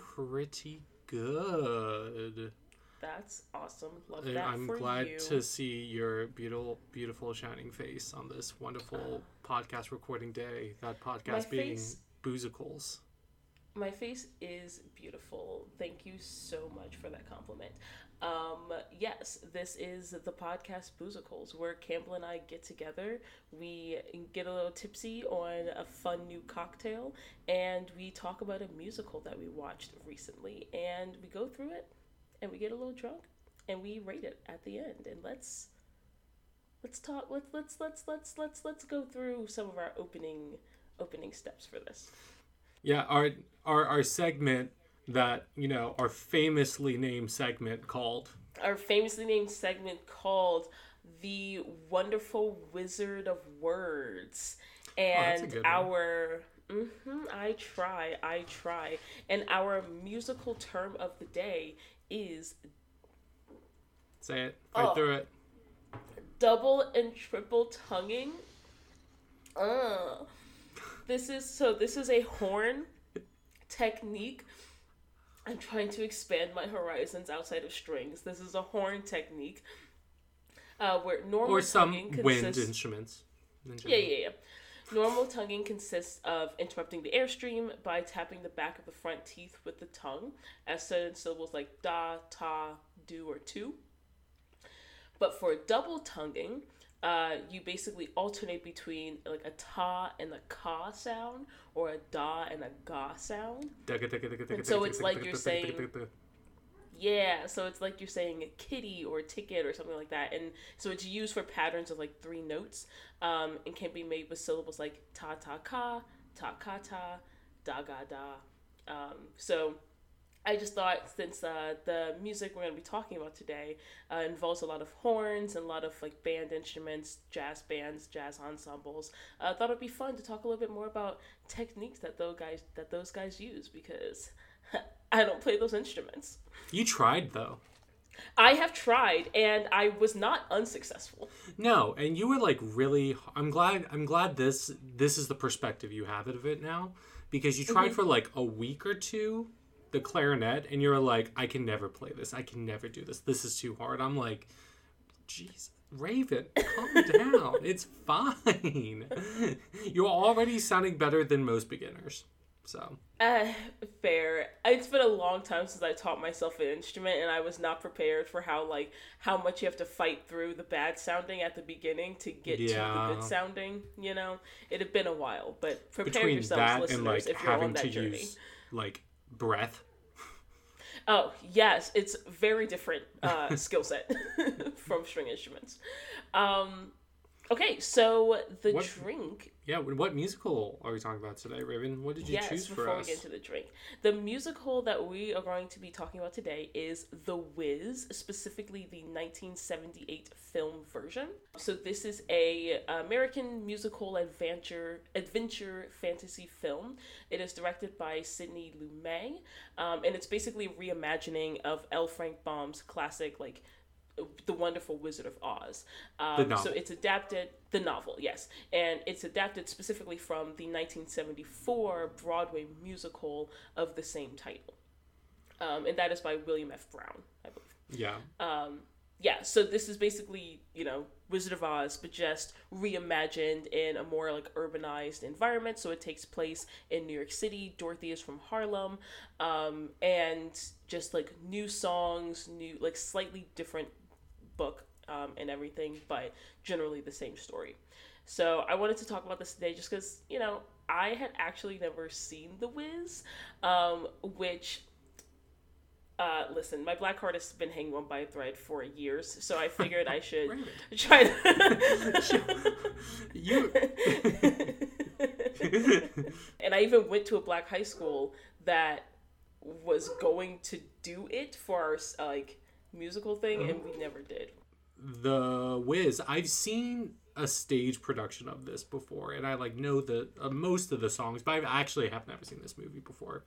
pretty good. That's awesome. Love Uh, that I'm glad you. to see your beautiful, beautiful shining face on this wonderful podcast recording day. That podcast being face- Boozicals. My face is beautiful. Thank you so much for that compliment. Um, yes, this is the podcast Boozicals, where Campbell and I get together. We get a little tipsy on a fun new cocktail, and we talk about a musical that we watched recently. And we go through it, and we get a little drunk, and we rate it at the end. And let's let's talk. Let's let's let's let's let's let's go through some of our opening opening steps for this. Yeah, our our our segment that you know our famously named segment called our famously named segment called the wonderful wizard of words Oh, and one. our hmm i try i try and our musical term of the day is say it right Oh. through it. double and triple tonguing uh this is so this is a horn technique i'm trying to expand my horizons outside of strings. This is a horn technique uh where normal Or some tonguing wind instruments. in yeah yeah yeah. Normal tonguing consists of interrupting the airstream by tapping the back of the front teeth with the tongue as certain syllables like da ta do or tu. But for double tonguing, uh, you basically alternate between like a ta and a ka sound or a da and a ga sound. And so it's like you're saying- Yeah, so it's like you're saying a kitty or a ticket or something like that. And so it's used for patterns of like three notes um, and can be made with syllables like ta ta ka, ta ka ta, da ga da. Um, so I just thought since uh, the music we're going to be talking about today uh, involves a lot of horns and a lot of like band instruments, jazz bands, jazz ensembles, uh, I thought it'd be fun to talk a little bit more about techniques that those guys that those guys use because I don't play those instruments. You tried though. I have tried and I was not unsuccessful. No, and you were like really. I'm glad. I'm glad this this is the perspective you have of it now, because you Mm-hmm. tried for like a week or two, the clarinet, and you're like, I can never play this. I can never do this. This is too hard. I'm like, jeez, Raven, calm down. It's fine. You're already sounding better than most beginners. So Uh, fair. It's been a long time since I taught myself an instrument, and I was not prepared for how like how much you have to fight through the bad sounding at the beginning to get to the good sounding. You know, it had been a while, but prepare between yourselves, listeners, like if you're on that to journey. use like breath. Oh yes, it's very different uh, skill set from string instruments. Um, okay, so the What- drink Yeah, what musical are we talking about today, Raven? What did you yes, choose for before us? we get into the drink. The musical that we are going to be talking about today is The Wiz, specifically the 1978 film version. So this is a American musical adventure adventure fantasy film. It is directed by Sidney Lumet, um, and it's basically a reimagining of L. Frank Baum's classic like the Wonderful Wizard of Oz. Um, The novel. So it's adapted, the novel, yes. And it's adapted specifically from the 1974 Broadway musical of the same title. Um, and that is by William F. Brown, I believe. Yeah. Um, yeah, so this is basically, you know, Wizard of Oz, but just reimagined in a more like urbanized environment. So it takes place in New York City. Dorothy is from Harlem. Um, and just like new songs, new, like slightly different book um, and everything, but generally the same story. So I wanted to talk about this today just because, you know, I had actually never seen The Wiz, um, which uh, listen, my black heart has been hanging on by a thread for years, so I figured I should try to. You. and I even went to a black high school that was going to do it for our like musical thing, and we never did. the Wiz. I've seen a stage production of this before, and I like know the uh, most of the songs, but I actually have never seen this movie before.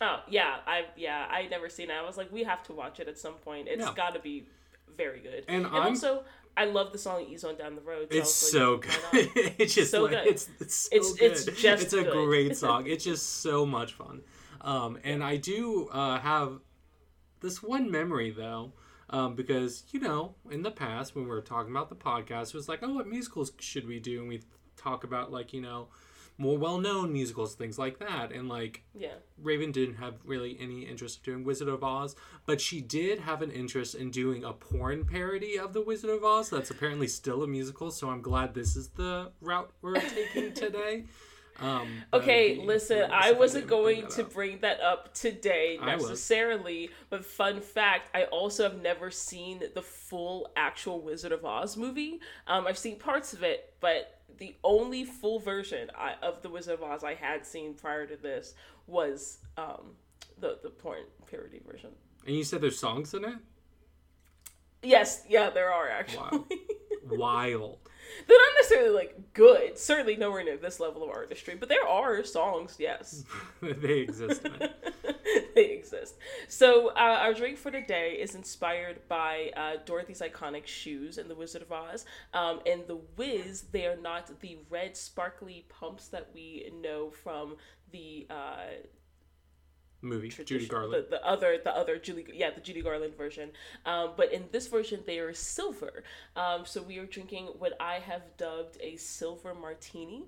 Oh yeah, I yeah I never seen it. I was like, we have to watch it at some point. It's Yeah. got to be very good. And and also, I love the song "Ease on Down the Road." so It's was so like, good. it's just So like good. it's it's so It's- good. it's just it's a good. great song. It's just so much fun. Um, and I do uh, have this one memory though, um, because you know, in the past when we were talking about the podcast, it was like, oh, what musicals should we do? And we talk about like you know more well-known musicals, things like that. And like Yeah. Raven didn't have really any interest in doing Wizard of Oz, but she did have an interest in doing a porn parody of the Wizard of Oz. That's apparently still a musical, so I'm glad this is the route we're taking today. Um, Okay, listen, I wasn't going to up. bring that up today necessarily, but fun fact, I also have never seen the full actual Wizard of Oz movie. Um, I've seen parts of it, but the only full version I, of the Wizard of Oz I had seen prior to this was um, the the porn parody version. And you said there's songs in it? Yes, yeah, there are actually. Wow. Wild. They're not necessarily like good, certainly nowhere near this level of artistry, but there are songs, yes. they exist they exist. So uh, our drink for today is inspired by uh, Dorothy's iconic shoes in The Wizard of Oz. Um, and the Wiz, they are not the red sparkly pumps that we know from the uh, Movie. Judy Garland. The, the other, the other Julie, yeah, the Judy Garland version. Um, but in this version, they are silver. Um, so we are drinking what I have dubbed a silver martini,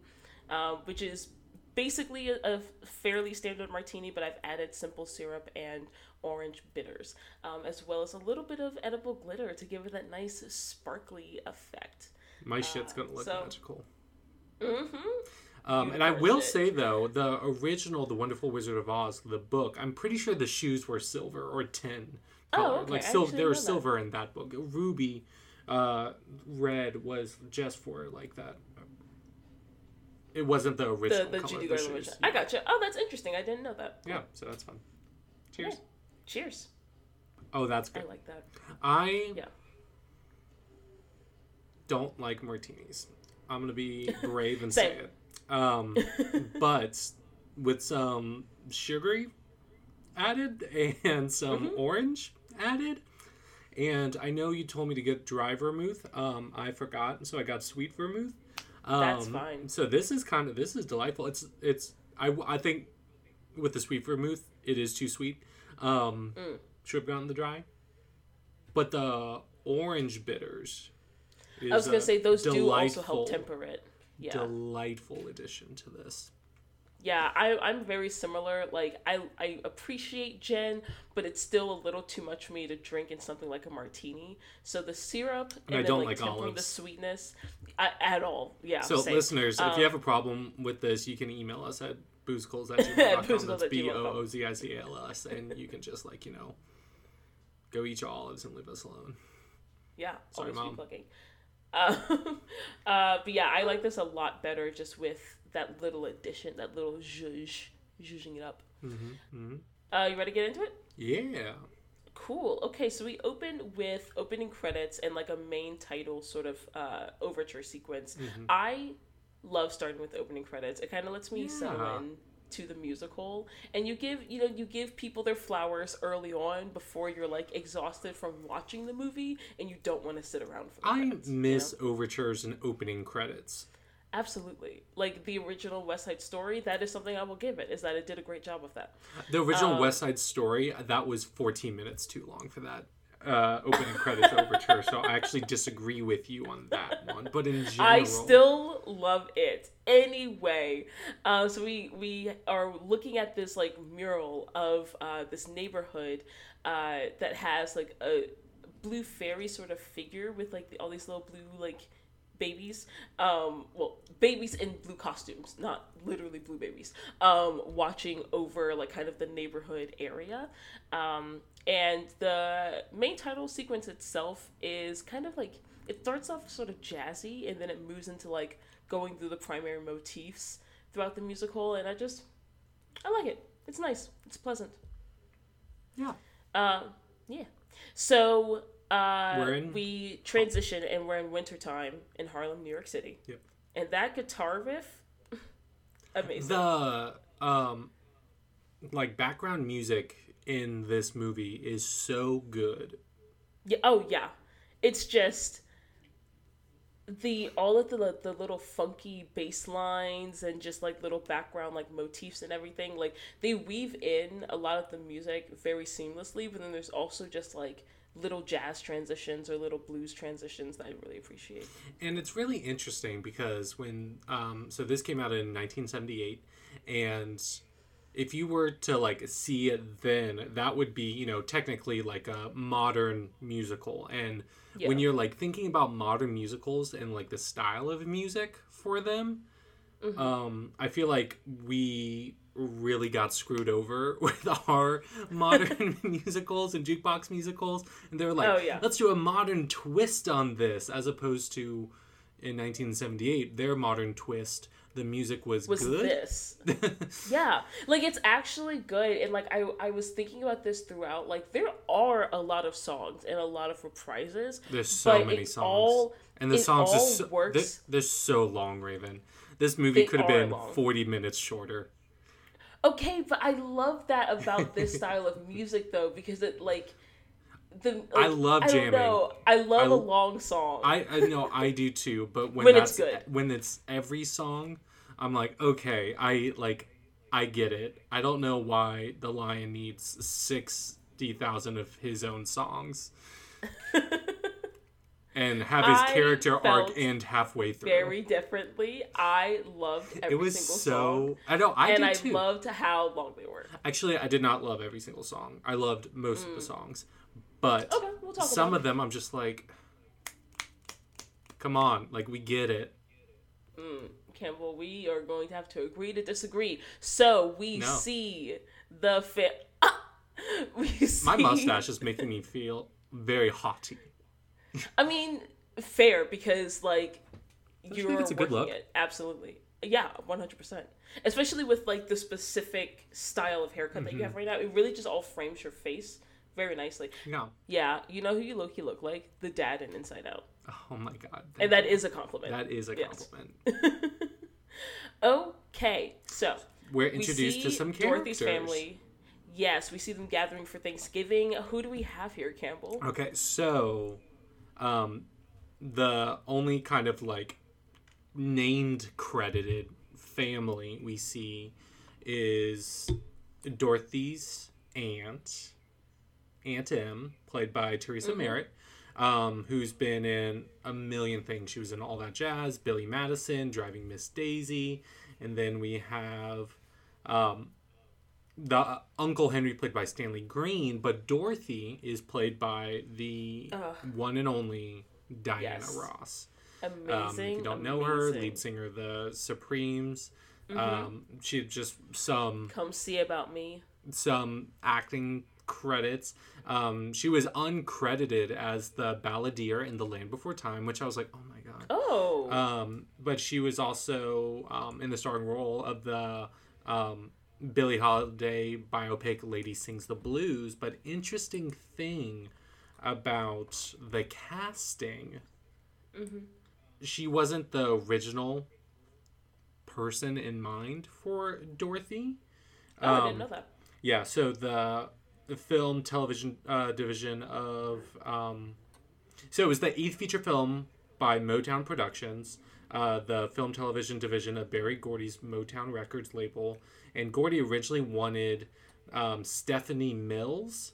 um, which is basically a, a fairly standard martini, but I've added simple syrup and orange bitters, um, as well as a little bit of edible glitter to give it that nice sparkly effect. My shit's gonna look so- magical. Mm-hmm. Um, and I will shit. say though, the original The Wonderful Wizard of Oz, the book, I'm pretty sure the shoes were silver or tin. Oh, color. okay. Like silver, there was silver in that book. Ruby, uh, red was just for like that. It wasn't the The original the color Judy the shoes. version. I got gotcha. Oh, that's interesting. I didn't know that. Yeah, so that's fun. Cheers. Yeah. Cheers. Oh, that's great. I like that. I Yeah. don't like martinis. I'm gonna be brave and say it. Um, but with some sugary added and some Mm-hmm. orange added, and I know you told me to get dry vermouth. Um, I forgot, so I got sweet vermouth. Um, That's fine. So this is kind of this is delightful. It's it's I I think with the sweet vermouth it is too sweet. Um, Mm. Should have gotten the dry, but the orange bitters. Is I was gonna say those do also help temper it. Yeah, Delightful addition to this. yeah. I I'm very similar. Like I I appreciate gin, but it's still a little too much for me to drink in something like a martini. So the syrup and, I don't like, like tempering the sweetness, I, at all. Yeah. So, same. listeners, if Um, you have a problem with this, you can email us at boozicals at gmail.com. That's at B. O O Z I C A L S. And you can just, like, you know, go eat your olives and leave us alone. Yeah, Sorry, always Mom. be plugging. Um, uh, but yeah, I like this a lot better just with that little addition, that little zhuzh, zhuzhing it up. Mm-hmm. Uh, you ready to get into it? Yeah. Cool. Okay, so we open with opening credits and like a main title sort of uh, overture sequence. Mm-hmm. I love starting with opening credits. It kind of lets me Yeah. settle in to the musical, and you give you know you give people their flowers early on before you're like exhausted from watching the movie and you don't want to sit around for. The I credits, you know? miss overtures and opening credits. Absolutely. Like the original West Side Story, that is something I will give it, is that it did a great job of that. The original Um, West Side Story, that was 14 minutes too long for that uh, opening credits overture. So I actually disagree with you on that one. But in general, I still love it. Anyway, uh, so we we are looking at this like mural of uh, this neighborhood uh, that has like a blue fairy sort of figure with like all these little blue like babies um well babies in blue costumes not literally blue babies um watching over like kind of the neighborhood area um and the main title sequence itself is kind of like it starts off sort of jazzy and then it moves into like going through the primary motifs throughout the musical and i just i like it. It's nice. It's pleasant. Yeah. um yeah. So uh We're in- we transition and we're in wintertime in harlem new york city. Yep. and that guitar riff amazing. The um like background music in this movie is so good. Yeah. Oh yeah. It's just the all of the the little funky bass lines and just like little background like motifs and everything like they weave in a lot of the music very seamlessly but then there's also just like little jazz transitions or little blues transitions that I really appreciate. And it's really interesting because when um so this came out in 1978 and if you were to like see it then that would be you know technically like a modern musical and Yeah. when you're like thinking about modern musicals and like the style of music for them Mm-hmm. um i feel like we really got screwed over with our modern musicals and jukebox musicals and they were like Oh, yeah. let's do a modern twist on this as opposed to in 1978 their modern twist the music was, Was good this? Yeah, like it's actually good, and like I I was thinking about this throughout. Like there are a lot of songs and a lot of reprises. There's so many songs, all- and the songs are so, works- They're, they're so long, Raven. This movie could have been long. 40 minutes shorter. Okay, but I love that about this style of music though because it like the I like, love I don't jamming. know. I love I- a long song. I, I know I do too, but when, When it's that's good. when it's every song, I'm like, okay, I like, I get it. I don't know why the lion needs sixty thousand of his own songs, and have his I character arc end halfway through. very differently. I loved every it was single so. song. I know I and I too. loved how long they were. Actually, I did not love every single song. I loved most of the mm. songs, but Mm. Okay, we'll talk some about of them I'm just like, come on, like we get it. Campbell, we are going to have to agree to disagree. So we No. see the fit. we see. My mustache is making me feel very haughty. I mean, fair because like you you're think it's a good working look? it absolutely. Yeah, one hundred percent. Especially with like the specific style of haircut Mm-hmm. that you have right now, it really just all frames your face very nicely. No. Yeah, you know who you look. You look like the dad in Inside Out, Oh my god. and that is a compliment. that is a Yes. compliment. Okay, so We're we introduced see to some characters. Dorothy's family. Yes, we see them gathering for Thanksgiving. Who do we have here, Campbell? Okay, so um the only kind of like named credited family we see is Dorothy's aunt, Aunt Em, played by Theresa Merritt, um, who's been in a million things. She was in All That Jazz, Billy Madison, Driving Miss Daisy, and then we have um, the uh, Uncle Henry played by Stanley Greene, but Dorothy is played by the Ugh. one and only Diana Yes. Ross. Amazing. Um, if you don't know her. Mm-hmm. lead singer of the Supremes. Um, she just some Come see about me. some acting credits. Um, she was uncredited as the balladeer in The Land Before Time, which I was like, oh my god. Oh, Um, but she was also um, in the starring role of the um, Billie Holiday biopic "Lady Sings the Blues." But interesting thing about the casting, she wasn't the original person in mind for Dorothy. oh, I um, didn't know that. Yeah, so the film television uh, division of um, so it was the eighth feature film by Motown Productions, uh, the film television division of Berry Gordy's Motown Records label, and Gordy originally wanted um, Stephanie Mills,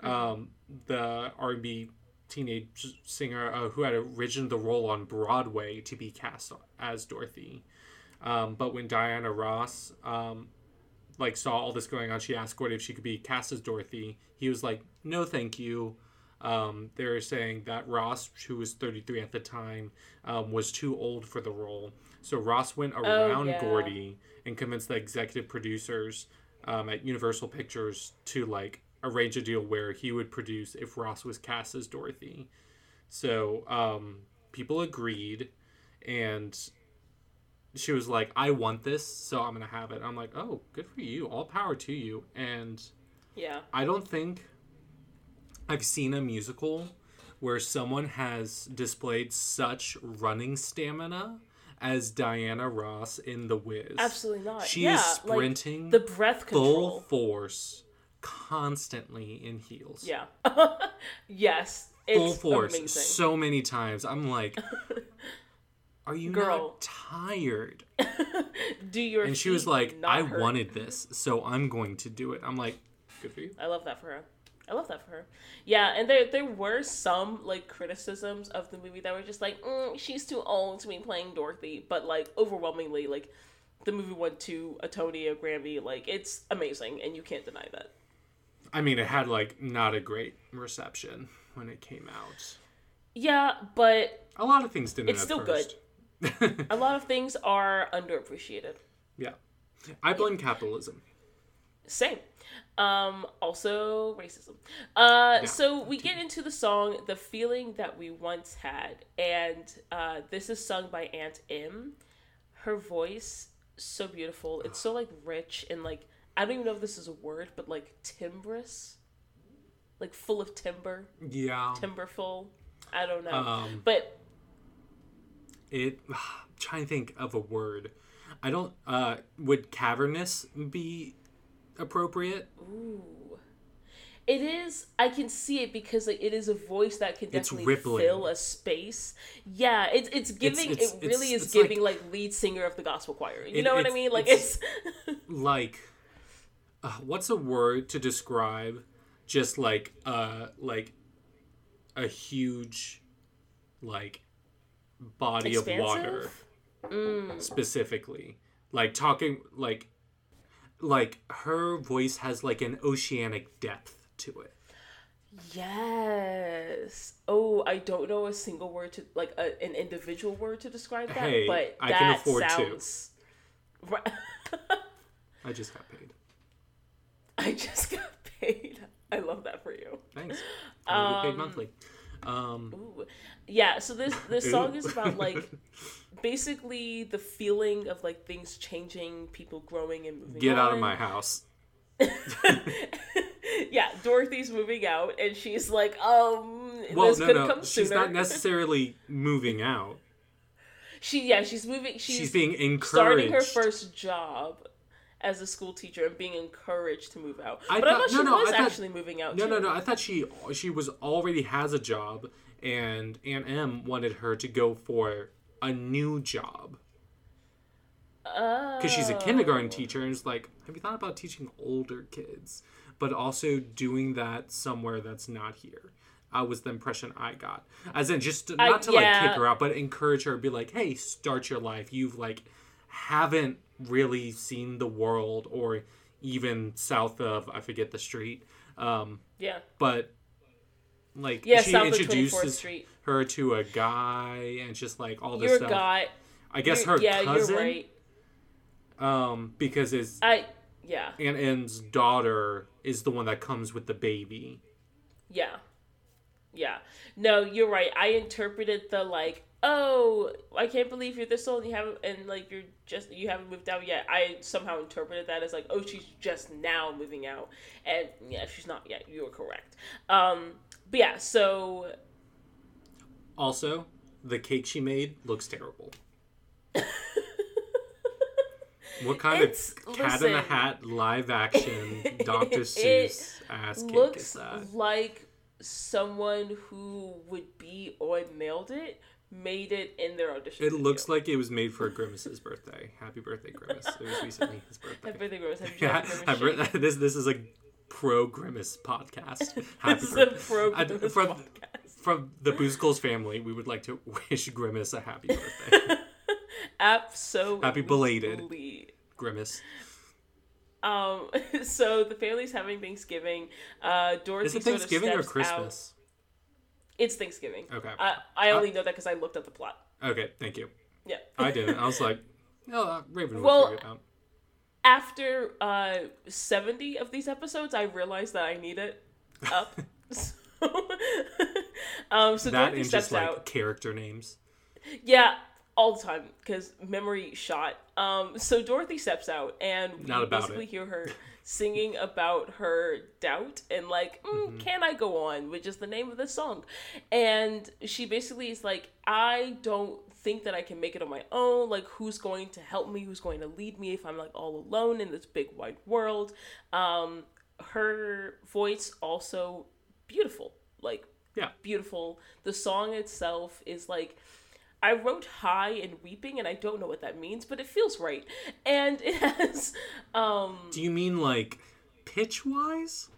um, the R&B teenage singer uh, who had originally the role on Broadway, to be cast as Dorothy. Um, but when Diana Ross um, like saw all this going on, she asked Gordy if she could be cast as Dorothy. He was like, "No, thank you." Um, they were saying that Ross, who was 33 at the time, um, was too old for the role. So Ross went around yeah. Gordy and convinced the executive producers um, at Universal Pictures to like arrange a deal where he would produce if Ross was cast as Dorothy. So um, people agreed, and she was like, "I want this, so I'm gonna have it." I'm like, "Oh, good for you! All power to you!" And Yeah. I don't think I've seen a musical where someone has displayed such running stamina as Diana Ross in The Wiz. Absolutely not. She yeah, is sprinting like the breath control. full force, constantly in heels. Yeah. yes. It's Full force, amazing. so many times. I'm like, Are you Girl. not tired? Do your And she was like, I hurt?" wanted this, so I'm going to do it. I'm like, good for you. I love that for her. I love that for her. Yeah, and there there were some like criticisms of the movie that were just like, mm, she's too old to be playing Dorothy, but like overwhelmingly, like the movie went to a Tony, a Grammy, like it's amazing, and you can't deny that. I mean, it had like not a great reception when it came out. Yeah, but A lot of things didn't. It's at still first. A lot of things are underappreciated. yeah, I blame capitalism. Same. Um, also racism. Uh, Yeah. so we get into the song "The Feeling That We Once Had," and uh, this is sung by Aunt Em. Her voice so beautiful. It's so like rich and like I don't even know if this is a word, but like timbrous, like full of timber, Yeah, timberful. I don't know, Um, but it. I'm trying to think of a word. I don't. Uh, would cavernous be appropriate? Ooh. It is. I can see it because like, it is a voice that can definitely fill a space. Yeah, it's it's giving. it's- it really it's- is it's giving like, lead singer of the gospel choir. You It- know what I mean? Like it's- it's, like uh, what's a word to describe just like uh like a huge like body of water Expansive? specifically like talking like like her voice has like an oceanic depth to it yes. Oh, I don't know a single word to like a, an individual word to describe that, Hey, but I that can afford to. sounds. Right. i just got paid I just got paid. I love that for you. thanks i get paid Um, monthly um Ooh. Yeah, so this this song is about like basically the feeling of like things changing, people growing and moving. get out of my house yeah, Dorothy's moving out, and she's like, um, well this no could no come she's sooner. She's not necessarily moving out she yeah, she's moving. She's, she's being encouraged starting her first job as a school teacher and being encouraged to move out. I but I thought- thought she no, was thought- actually moving out. No, too. no, no. I thought she she was already has a job, and Aunt Em wanted her to go for a new job because she's a oh. kindergarten Oh. teacher, and it's like, have you thought about teaching older kids, but also doing that somewhere that's not here? I was the impression I got, as in just not I- to like kick her out, but encourage her, be like, hey, start your life. You've like haven't really seen the world, or even south of I forget the street. Um, Yeah, but like yeah, she south of Twenty Fourth introduces her to a guy and just like all this stuff. guy. I guess her yeah, cousin, you're right. um, because his I yeah Aunt Em's daughter is the one that comes with the baby. yeah yeah. No, you're right. I interpreted the like, oh, I can't believe you're this old and you haven't and like you're just you haven't moved out yet. I somehow interpreted that as like, oh, she's just now moving out, and yeah, she's not yet. you're correct. Um, but yeah, so Also, the cake she made looks terrible. what kind It's- of cat in a listen. hat live action Dr. Seuss ass cake is looks that? like someone who would be on Nailed It made it in their audition. It video. looks like it was made for Grimace's birthday. Happy birthday, Grimace! It was recently his birthday. Happy birthday, Grimace. Happy Yeah, birthday, Grimace. this this is a pro Grimace podcast. Happy This is a birthday. pro I- Grimace from, podcast. from the Boozles family, we would like to wish Grimace a happy birthday. Absolutely. Happy belated. Grimace. Um, so the family's having Thanksgiving. Uh, Dorothy Is it sort of Thanksgiving or Christmas? Out. It's Thanksgiving. Okay. I, I only know that because I looked at the plot. Okay, thank you. Yeah. I didn't. I was like, oh, Raven will Well, figure it out. After uh, 70 of these episodes, I realized that I need it up. so, um, so That Dorothy and steps just like character names. Yeah, all the time because memory shot. Um, so Dorothy steps out, and we basically it. hear her singing about her doubt and like, mm, Mm-hmm. "Can I go on?" which is the name of the song. And she basically is like, "I don't think that I can make it on my own. Like, who's going to help me? Who's going to lead me if I'm like all alone in this big wide world?" Um, her voice also beautiful, like Yeah. beautiful. The song itself is like I wrote high and weeping, and I don't know what that means, but it feels right. And it has, um, Do you mean like pitch wise?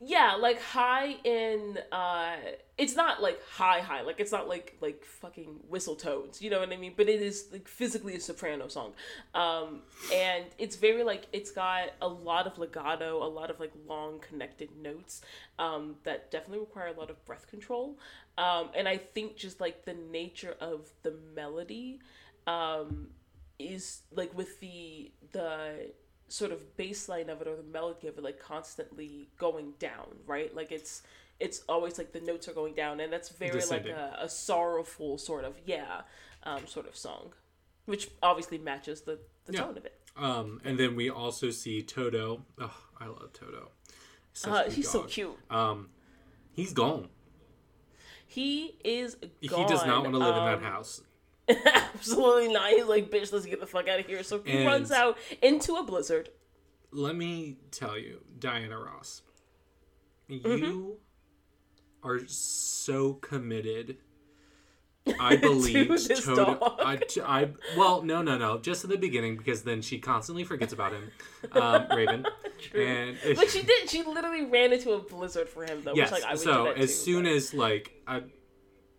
Yeah, like high in, uh, it's not like high, high, like it's not like, like fucking whistle tones, you know what I mean? But it is like physically a soprano song. Um, and it's very like, it's got a lot of legato, a lot of like long connected notes, um, that definitely require a lot of breath control. Um, and I think just like the nature of the melody, um, is like with the the sort of bass line of it or the melody of it like constantly going down right like it's it's always like the notes are going down and that's very Descending. like a, a sorrowful sort of yeah um, sort of song which obviously matches the, the Yeah. tone of it Um, and then we also see Toto. Oh, I love Toto. Such uh, he's so cute Um, he's gone. he is He does not want to live in that Um, house. absolutely not he's like bitch let's get the fuck out of here so he And- runs out into a blizzard Let me tell you, Diana Ross, Mm-hmm. you are so committed. I believe this Toto. I, I well, no, no, no. Just in the beginning, because then she constantly forgets about him, um, Raven. True. And but she did she literally ran into a blizzard for him though yes. which like i would so as soon but- as like I,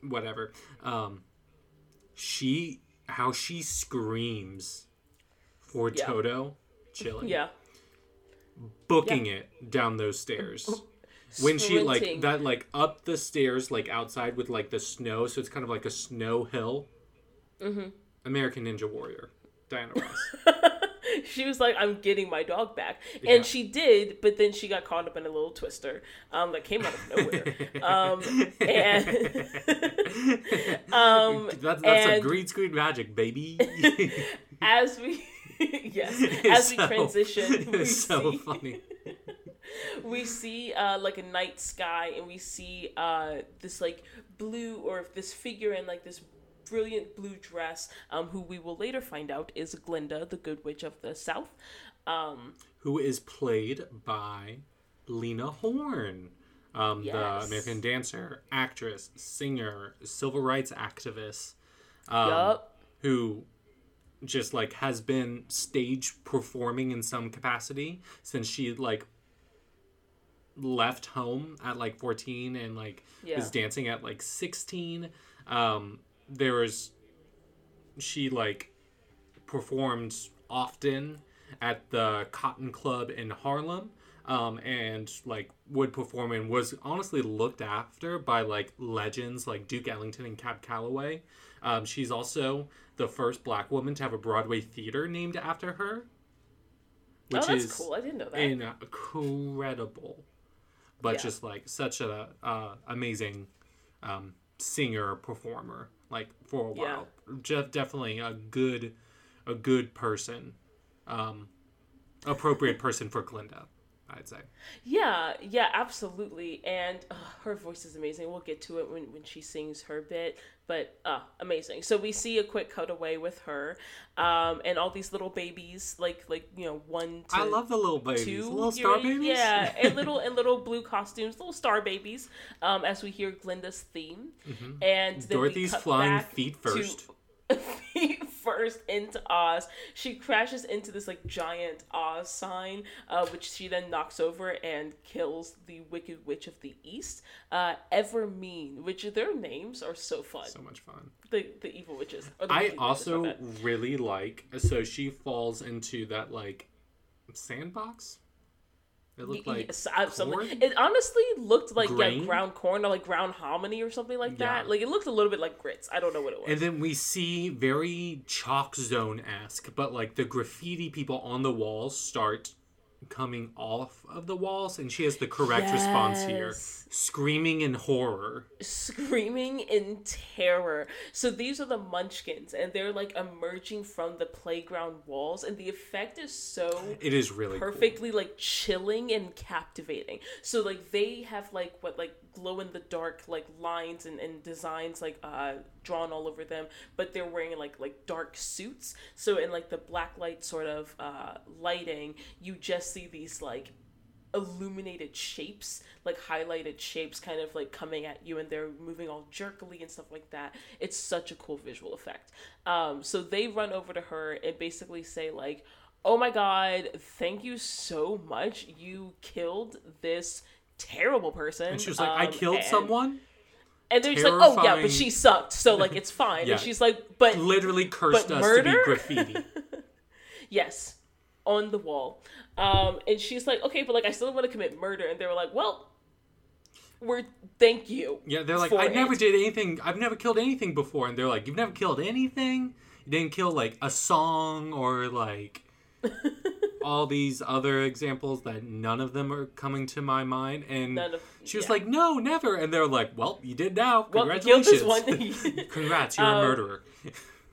whatever, um, she how she screams for Yeah. Toto, chilling. yeah booking it down those stairs. When she like that like up the stairs like outside with like the snow, so it's kind of like a snow hill. Mm-hmm. American Ninja Warrior, Diana Ross. she was like, "I'm getting my dog back," Yeah. and she did. But then she got caught up in a little twister um, that came out of nowhere. um, and um, that's that's and- some green screen magic, baby. as we yes, as we transition, we it's so see, funny. we see uh, like a night sky, and we see uh, this like blue or this figure in like this brilliant blue dress, um, who we will later find out is Glinda, the Good Witch of the South. Um, Who is played by Lena Horne, um, Yes. the American dancer, actress, singer, civil rights activist. Um, yup. who just like has been stage performing in some capacity since she like left home at like 14 and like Yeah. was dancing at like 16 um there was she like performed often at the cotton club in harlem um, and like would perform and was honestly looked after by like legends like Duke Ellington and Cab Calloway. Um, she's also the first black woman to have a Broadway theater named after her, which oh, that's is cool. I didn't know that. incredible. But Yeah. just like such a uh, amazing um, singer performer, like for a Yeah. while. Jeff definitely a good a good person, um, appropriate person for Glinda, I'd say. Yeah, yeah, absolutely. And uh, her voice is amazing. We'll get to it when, when she sings her bit, but uh, amazing. So we see a quick cutaway with her, um, and all these little babies, like like you know one to I love the little babies, two, little star babies. yeah, and little and little blue costumes, little star babies. Um, as we hear Glinda's theme, and then we Dorothy's flying feet to- first. feet first into Oz. She crashes into this like giant Oz sign, uh, which she then knocks over and kills the Wicked Witch of the East, uh, Evermean, which their names are so fun. so much fun. the the evil witches. The I wicked witches, also really like so she falls into that like sandbox. It looked like absolutely. It honestly looked like Grain? yeah, ground corn or like ground hominy or something like that. Yeah. Like it looked a little bit like grits. I don't know what it was. And then we see very chalk zone esque, but like the graffiti people on the walls start coming off of the walls, and she has the correct response here screaming in horror. screaming in terror. So these are the munchkins, and they're like emerging from the playground walls, and the effect is so It is really cool. perfectly like chilling and captivating. So like they have like what like glow in the dark like lines and, and designs like uh drawn all over them, but they're wearing like like dark suits. So in like the black light sort of uh lighting, you just see these like illuminated shapes, like highlighted shapes, kind of like coming at you, and they're moving all jerkily and stuff like that. It's such a cool visual effect. Um, so they run over to her and basically say like, "Oh my god, thank you so much. You killed this." terrible person And she was like, I um, killed and- someone. and they're just like, oh yeah, but she sucked, so like it's fine. Yeah. And she's like, but Literally cursed but us murder? to be graffiti. yes, on the wall. Um, and she's like, okay, but like I still want to commit murder. And they were like, well, we're thank you. Yeah, they're like, I never did anything. I've never killed anything before. And they're like, you've never killed anything. You didn't kill like a song or like all these other examples that none of them are coming to my mind. And of- she was yeah. like, no, never. And they're like, well, you did now. Well, Congratulations. one. Congrats, you're a Um, murderer.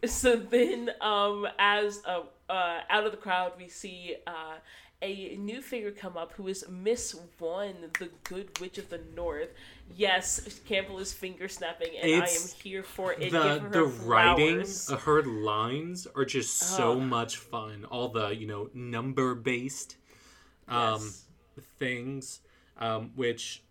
so then um as uh, uh out of the crowd we see uh a new figure come up who is Miss One, the Good Witch of the North. Yes, Campbell is finger snapping, and I am here for it. The the writing, uh, her lines are just so much fun. All the you know number based um, Yes. things, um, which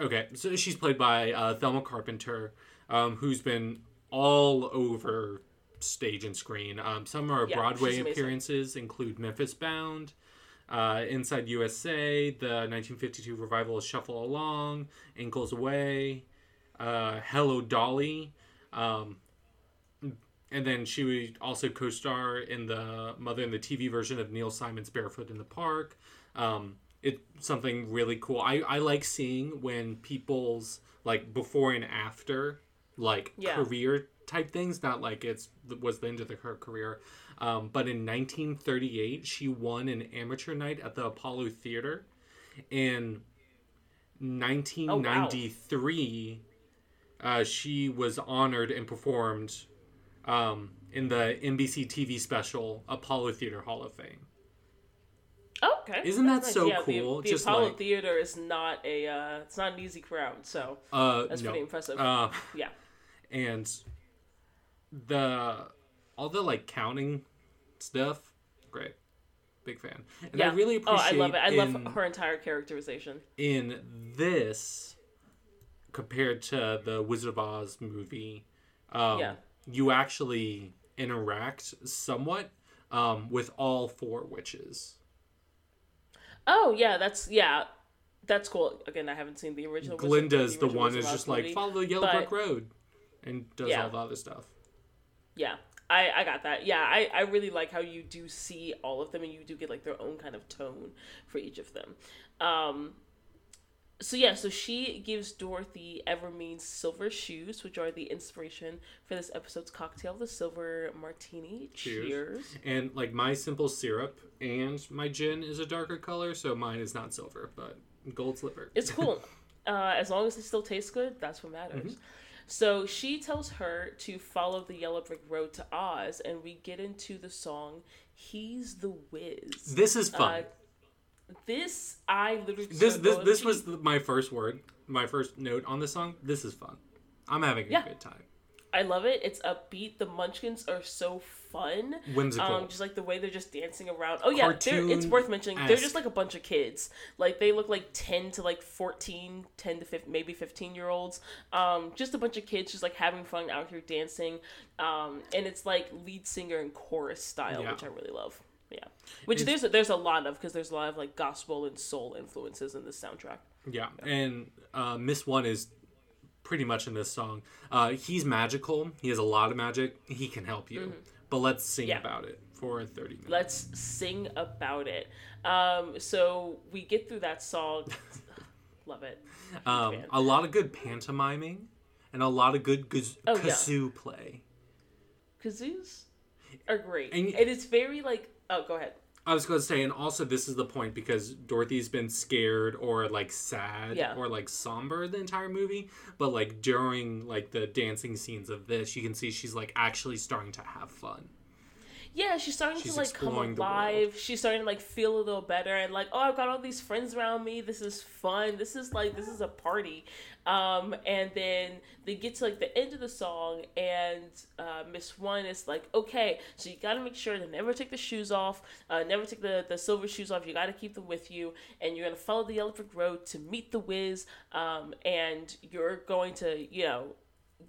okay, so she's played by uh, Thelma Carpenter, um, who's been all over stage and screen. Um, some of her Yeah, Broadway appearances include Memphis Bound. Uh, Inside USA, the 1952 revival of Shuffle Along, Ankles Aweigh, uh, Hello Dolly, um, and then she would also co-star in the Mother in the TV version of Neil Simon's Barefoot in the Park. Um, it's something really cool. I, I like seeing when people's like before and after like Yeah. career type things, not like it's was the end of the, her career. Um, but in 1938, she won an amateur night at the Apollo Theater. In 1993, uh, she was honored and performed um, in the NBC TV special Apollo Theater Hall of Fame. Oh, okay. Isn't that That's so Yeah, the- cool? The, Just Apollo like- Theater is not a uh, it's not an easy crowd, so Uh, that's no. pretty impressive. Uh, yeah. And the all the like counting stuff, great, big fan. And yeah. I really appreciate Oh. I love it. I in, love her entire characterization. in this compared to the Wizard of Oz movie. Um, Yeah. you actually interact somewhat um, with all four witches. Oh yeah, that's yeah, that's cool. Again, I haven't seen the original. Glinda's the original one is just like follow the Yellow Brick Road, and does Yeah. all the other stuff. Yeah, I I got that. Yeah, I I really like how you do see all of them, and you do get like their own kind of tone for each of them. Um. So yeah, so she gives Dorothy Evermean's silver shoes, which are the inspiration for this episode's cocktail, the silver martini. Cheers. Cheers. And like my simple syrup and my gin is a darker color, so mine is not silver, but gold sliver. It's cool. uh, as long as it still tastes good, that's what matters. Mm-hmm. So she tells her to follow the yellow brick road to Oz, and we get into the song "He's the Wiz." This is fun. Uh, this I literally this this this was my first word, my first note on the song. This is fun. I'm having a Yeah. good time. I love it. It's upbeat. The Munchkins are so fun. Whimsical. Um, just like the way they're just dancing around. Oh yeah, they're, it's worth mentioning. They're just like a bunch of kids. Like they look like ten to like 14, 10 to 15, maybe fifteen year olds. Um, just a bunch of kids just like having fun out here dancing. Um, and it's like lead singer and chorus style, Yeah. which I really love. Yeah, which It's- there's there's a lot of because there's a lot of like gospel and soul influences in this soundtrack. Yeah, and uh, Miss One is pretty much in this song. Uh, he's magical. He has a lot of magic. He can help you. But let's sing Mm-hmm. Yeah. about it for 30 minutes. Let's sing about it. Um, so we get through that song. Love it. um, a lot of good pantomiming and a lot of good gaz- Oh, yeah. kazoo play. Kazoos are great. And And, it's very like oh go ahead. I was going to say, and also this is the point because Dorothy's been scared or like sad Yeah. or like somber the entire movie, but like during like the dancing scenes of this, you can see she's like actually starting to have fun. yeah, she's starting She's to like come alive. She's starting to like feel a little better and like, oh, I've got all these friends around me. This is fun. This is like this is a party. Um, and then they get to like the end of the song, and uh, Miss One is like, okay, so you got to make sure to never take the shoes off, uh, never take the the silver shoes off. You got to keep them with you, and you're gonna follow the yellow brick road to meet the Wiz. Um, and you're going to, you know,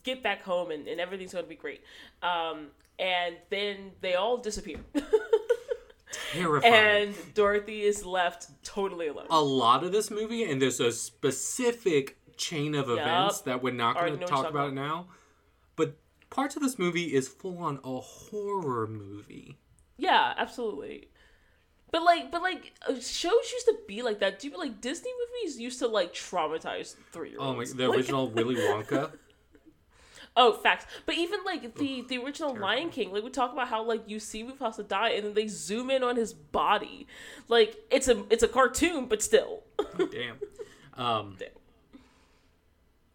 get back home, and, and everything's gonna be great. Um, and then they all disappear. Terrifying. and Dorothy is left totally alone. a lot of this movie, and there's a specific chain of events that we're not going to talk about talking now. But parts of this movie is full on a horror movie. Yeah, absolutely. But like, but like, uh, shows used to be like that. Do you like Disney movies used to like traumatize three year olds? Oh my! The original Willy Wonka. Oh, facts. But even like the the original Lion King, like we talk about how like you see Mufasa die and then they zoom in on his body, like it's a it's a cartoon, but still. Damn. Um, Damn.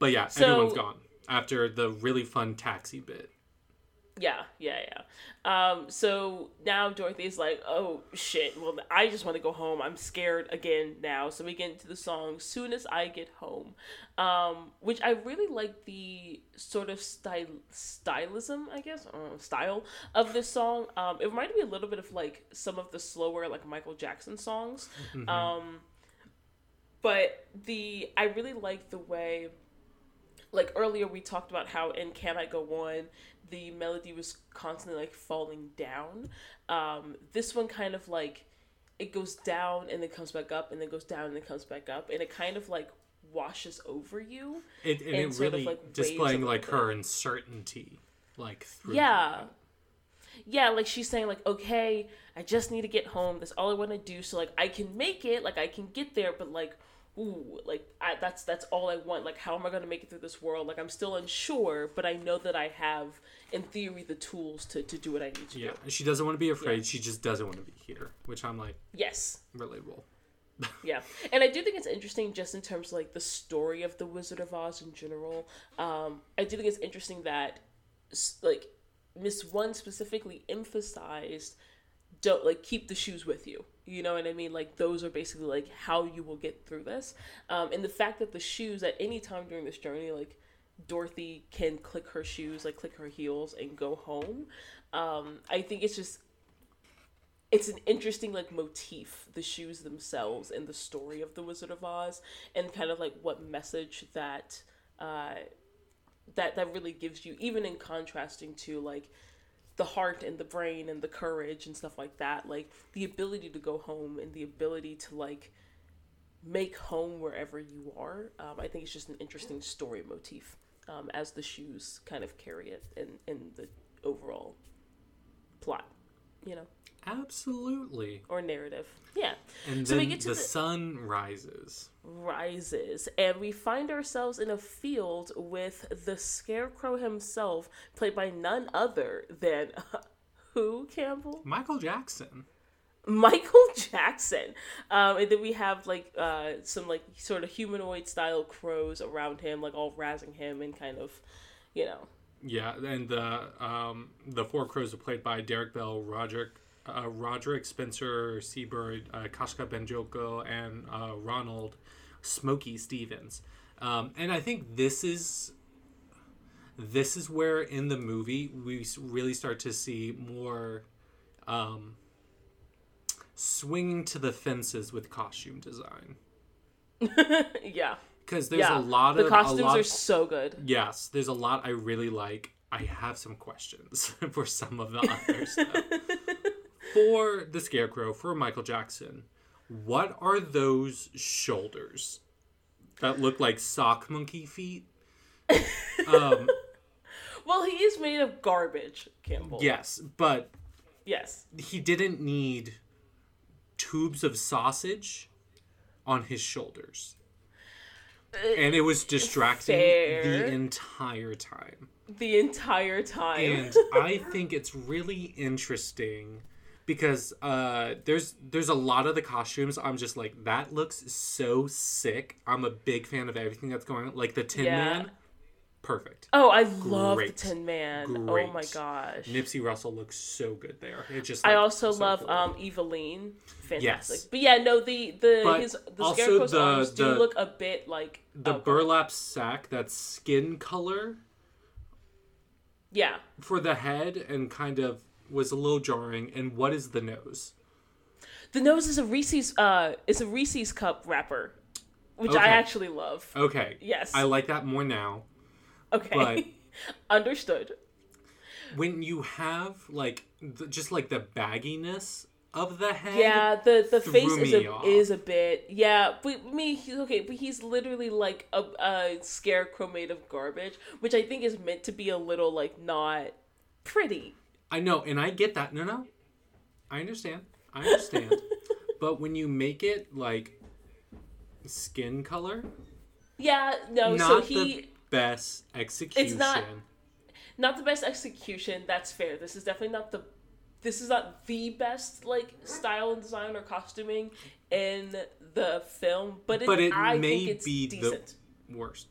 But yeah, So- everyone's gone after the really fun taxi bit. Yeah, yeah, yeah. Um, so now Dorothy's like, oh shit, well, I just want to go home. I'm scared again now. So we get into the song Soon as I Get Home, um, which I really like the sort of style, stylism, I guess, I style of this song. Um, it reminded me a little bit of like some of the slower, like Michael Jackson songs. Um, but the, I really like the way like earlier we talked about how in Can I Go On the melody was constantly like falling down. Um, this one kind of like it goes down and then comes back up and then goes down and then comes back up and it kind of like washes over you. It, and, And it really like, displaying like her uncertainty, like through Yeah. that. Yeah, like she's saying like, okay, I just need to get home. That's all I want to do. So like I can make it, like I can get there, but like ooh, like I, that's that's all I want. Like how am I going to make it through this world? Like I'm still unsure, but I know that I have in theory the tools to to do what I need to Yeah, do. Yeah, she doesn't want to be afraid. She just doesn't want to be here, which I'm like Yes. relatable. Yeah, and I do think it's interesting just in terms of like the story of the Wizard of Oz in general. Um, I do think it's interesting that like Miss One specifically emphasized don't like keep the shoes with you. You know what I mean? Like those are basically like how you will get through this. Um, and the fact that the shoes at any time during this journey, like Dorothy can click her shoes, like click her heels and go home. Um, I think it's just it's an interesting like motif the shoes themselves and the story of the wizard of oz and kind of like what message that uh that that really gives you even in contrasting to like the heart and the brain and the courage and stuff like that like the ability to go home and the ability to like make home wherever you are um, i think it's just an interesting story motif um, as the shoes kind of carry it in in the overall plot you know Absolutely. or narrative. Yeah. And So we then get to the, the- sun rises. Rises. And we find ourselves in a field with the Scarecrow himself, played by none other than who, Campbell? Michael Jackson. Michael Jackson. Um, and then we have like uh, some like sort of humanoid style crows around him, like all razzing him and kind of, you know. Yeah, and the um, the four crows are played by Derek Bell, Roderick, uh, Roderick Spencer, Sibert, uh, Kashka Banjoko, and uh, Ronald Smokey Stevens. Um, and I think this is this is where in the movie we really start to see more um, swinging to the fences with costume design yeah. because there's yeah. a lot the of costumes a lot are so good. Yes, there's a lot I really like. I have some questions for some of the others. for the Scarecrow, for Michael Jackson, what are those shoulders that look like sock monkey feet? Um, Well, he is made of garbage, Campbell. yes, but Yes. he didn't need tubes of sausage on his shoulders. And it was distracting fair. the entire time. The entire time. and I think it's really interesting because uh, there's there's a lot of the costumes. I'm just like that looks so sick. I'm a big fan of everything that's going on. Like the Tin Yeah. Man, perfect. Oh, I love Great. the Tin Man. Great. Oh my gosh. Nipsey Russell looks so good there. It just I also so love cool. um Evillene. Fantastic. Yes. But yeah, no, the the But his the also scarecrow's the- arms do look a bit like the oh, burlap sack that's skin color Yeah. for the head and kind of was a little jarring. And what is the nose? The nose is a Reese's uh it's a Reese's cup wrapper. Which I actually love. Okay. Yes. I like that more now. Okay. but- Understood. When you have like the, just like the bagginess of the head. Yeah, the the face is a off. is a bit yeah, but me he's okay, but he's literally like a, a scarecrow made of garbage, which I think is meant to be a little like not pretty. I know, and I get that. No, no. I understand. I understand. but when you make it like skin color, Yeah, no, not so he the best execution. It's not the best execution. That's fair. This is definitely not the. This is not the best like style and design or costuming in the film, but it, But it I may think it's be decent. the worst.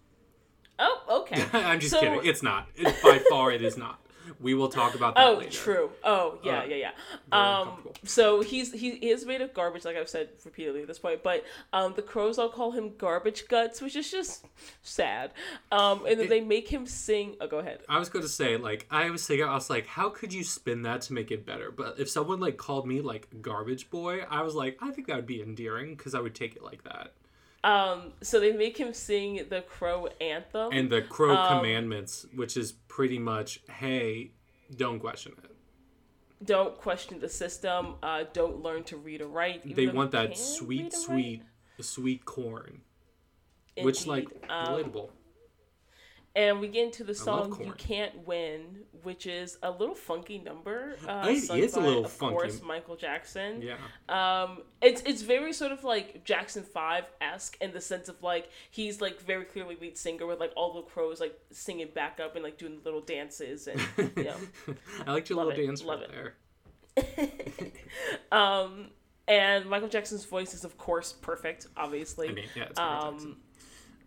Oh, okay. I'm just So- kidding. It's not. It, by far, it is not. We will talk about that Oh, later. true. Oh, yeah, Uh, yeah, yeah. Um, so he's he is made of garbage, like I've said repeatedly at this point. But um, the crows all call him garbage guts, which is just sad. Um, and then they make him sing. Oh, go ahead. I was going to say, like, I was thinking, I was like, how could you spin that to make it better? But if someone like called me like garbage boy, I was like, I think that would be endearing because I would take it like that. Um, so they make him sing the crow anthem. And the crow Um, commandments, which is pretty much, hey, don't question it. don't question the system. Uh, don't learn to read or write. They want that sweet, sweet, sweet corn, which like Um, relatable. And we get into the song "You. Can't Win," which is a little funky number. Uh, It is a little of funky. course, Michael Jackson. Yeah. Um, it's it's very sort of like Jackson Five esque in the sense of like he's like very clearly lead singer with like all the crows like singing back up and like doing little dances and you know. I liked your Love little it, dance love it. there. um, and Michael Jackson's voice is of course perfect. Obviously, I mean, yeah, it's Michael Jackson.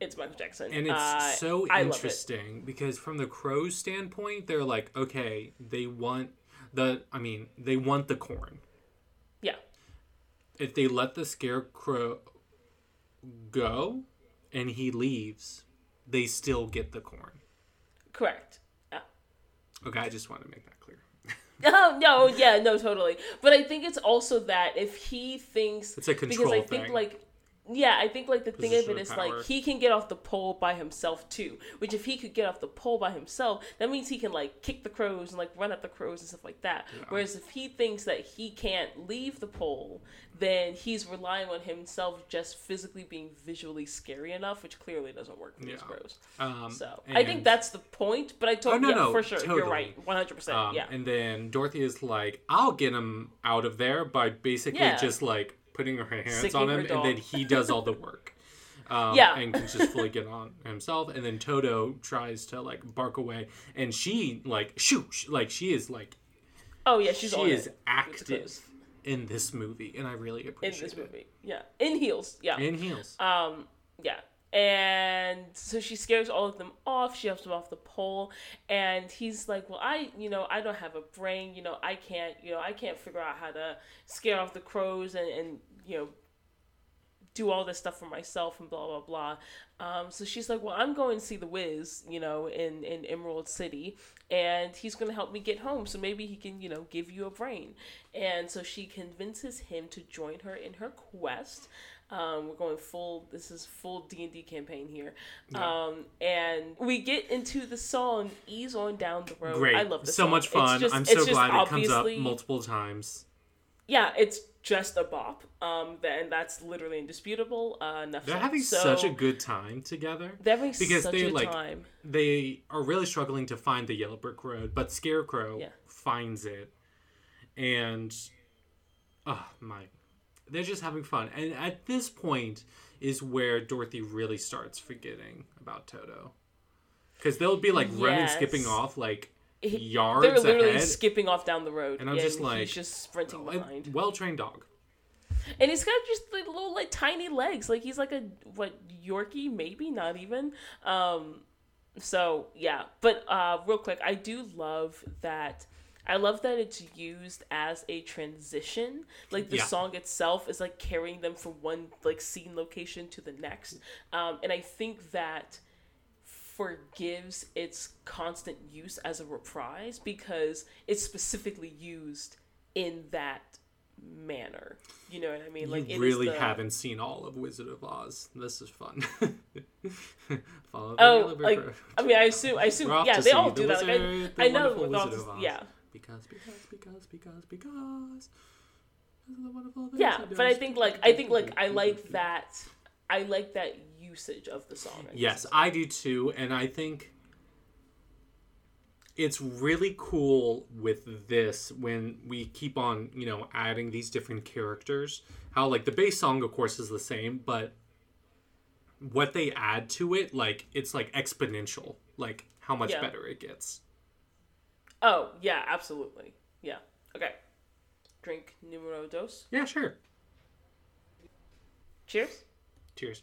It's Michael Jackson, And it's Uh, so interesting because from the crow's standpoint, they're like, okay, they want the I mean, they want the corn. Yeah, If they let the scarecrow go and he leaves, they still get the corn. correct. Yeah. Okay, I just want to make that clear. Oh no, yeah, no, totally. But I think it's also that if he thinks It's a control because I think like yeah, I think like the thing of it is power. like he can get off the pole by himself too. Which if he could get off the pole by himself, that means he can like kick the crows and like run at the crows and stuff like that. Whereas if he thinks that he can't leave the pole, then he's relying on himself just physically being visually scary enough, which clearly doesn't work for these crows. Um, So I think that's the point. But I told Oh, no, yeah, no, for sure, you're right, one hundred percent. Um, Yeah. And then Dorothy is like, I'll get him out of there by basically Yeah. just like putting her hands Sicking on her him, and then he does all the work. Um, Yeah. And can just fully get on himself. And then Toto tries to like bark away, and she like shoosh, like she is like Oh yeah, she's she it is the active in this movie, and I really appreciate in this it. movie. Yeah, in heels. Yeah. In heels. Um. Yeah. And so she scares all of them off. She helps them off the pole, and he's like, "Well, I, you know, I don't have a brain. You know, I can't, you know, I can't figure out how to scare off the crows and and you know, do all this stuff for myself and blah blah blah." Um, so she's like, "Well, I'm going to see the Wiz, you know, in in Emerald City, and he's going to help me get home. So maybe he can, you know, give you a brain." And so she convinces him to join her in her quest. Um, we're going full. This is full D and D campaign here, um, and we get into the song "Ease on Down the Road." Great. I love this so song. much fun. just- I'm so glad it comes up multiple times. Yeah, it's just a bop. Um, and that's literally indisputable. Uh, enough They're having So, such a good time together. They're having because such they, a like, time. they are really struggling to find the yellow brick road but scarecrow Yeah. finds it and oh my they're just having fun and at this point is where dorothy really starts forgetting about toto because they'll be like running skipping off like He- yards They're literally ahead skipping off down the road, And I'm just like, he's just sprinting behind. well trained dog And he's got just like little like tiny legs. Like he's like a what Yorkie maybe not even. Um So yeah, but uh, real quick, I do love that. I love that it's used as a transition. Like the Yeah. song itself is like carrying them from one like scene location to the next, um, and I think that forgives its constant use as a reprise because it's specifically used in that manner. You know what I mean? Like you really the- haven't seen all of Wizard of Oz. This is fun. Follow the Oh, like. I mean, I assume, I assume, yeah, they all the do that. Like, I, I know, wonderful with all Wizard this- of Oz. yeah, Because, because, because, because, because. This is the wonderful yeah. But I think, like, I think, like, I like that. I like that usage of the song. I. Yes, I do too, and I think it's really cool with this when we keep on, you know, adding these different characters. How like the base song of course is the same, but what they add to it, like it's like exponential, like how much Yeah. better it gets. Oh yeah, absolutely. Yeah. Okay. Drink numero dos. Yeah, sure. Cheers. Cheers.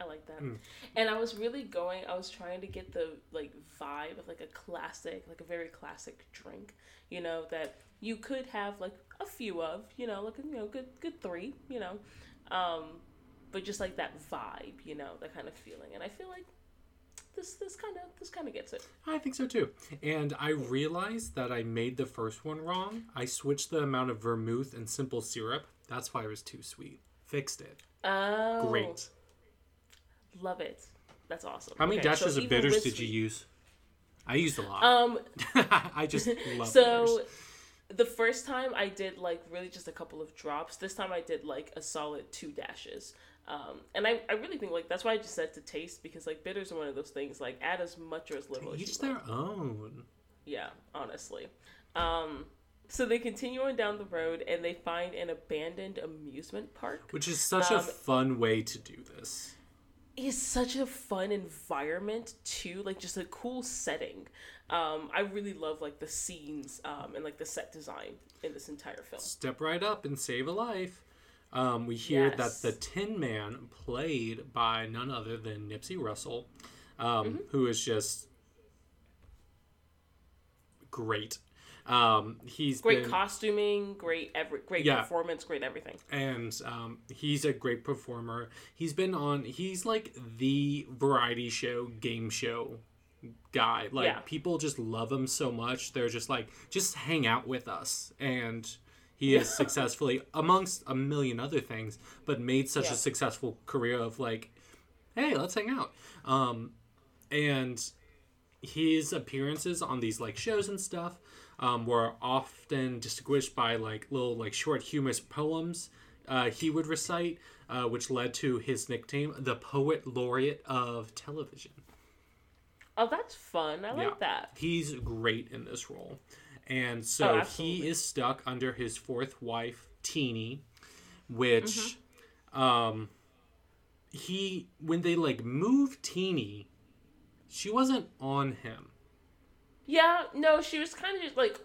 I like that. Mm. And I was really going. I was trying to get the like vibe of like a classic, like a very classic drink. You know that you could have like a few of. You know, like you know, good good three. You know, um, but just like that vibe. You know, that kind of feeling. And I feel like this this kind of this kind of gets it. I think so too. And I realized that I made the first one wrong. I switched the amount of vermouth and simple syrup. That's why it was too sweet. Fixed it. Oh, Great. Love it. That's awesome. How many Okay, so dashes of bitters did you use? I used a lot. Um, I just love so bitters. the first time I did like really just a couple of drops. This time I did like a solid two dashes. Um, and I, I really think like that's why I just said to taste because like bitters are one of those things like add as much or as little as you Each like. their own. Yeah, honestly. Um, so they continue on down the road and they find an abandoned amusement park. Which is such a Um, fun way to do this. It's such a fun environment too, like just a cool setting. Um, I really love like the scenes um, and like the set design in this entire film. Step right up and save a life. Um, we hear Yes. that the Tin Man, played by none other than Nipsey Russell, um, Mm-hmm. who is just great. Um, he's Great been, costuming, great every great Yeah. performance, great everything. and um, he's a great performer. He's been on. He's like the variety show, game show guy. Like Yeah. people just love him so much. They're just like, just hang out with us, and he is successfully amongst a million other things, but made such Yeah. a successful career of like, hey, let's hang out. Um, and his appearances on these like shows and stuff um, were often distinguished by like little like short humorous poems uh, he would recite, uh, which led to his nickname, the poet laureate of television. Oh, that's fun. I like Yeah. that. He's great in this role. And so Oh, he is stuck under his fourth wife, Teeny, which Mm-hmm. um he when they like moved Teeny, she wasn't on him. Yeah, no, she was kind of just like.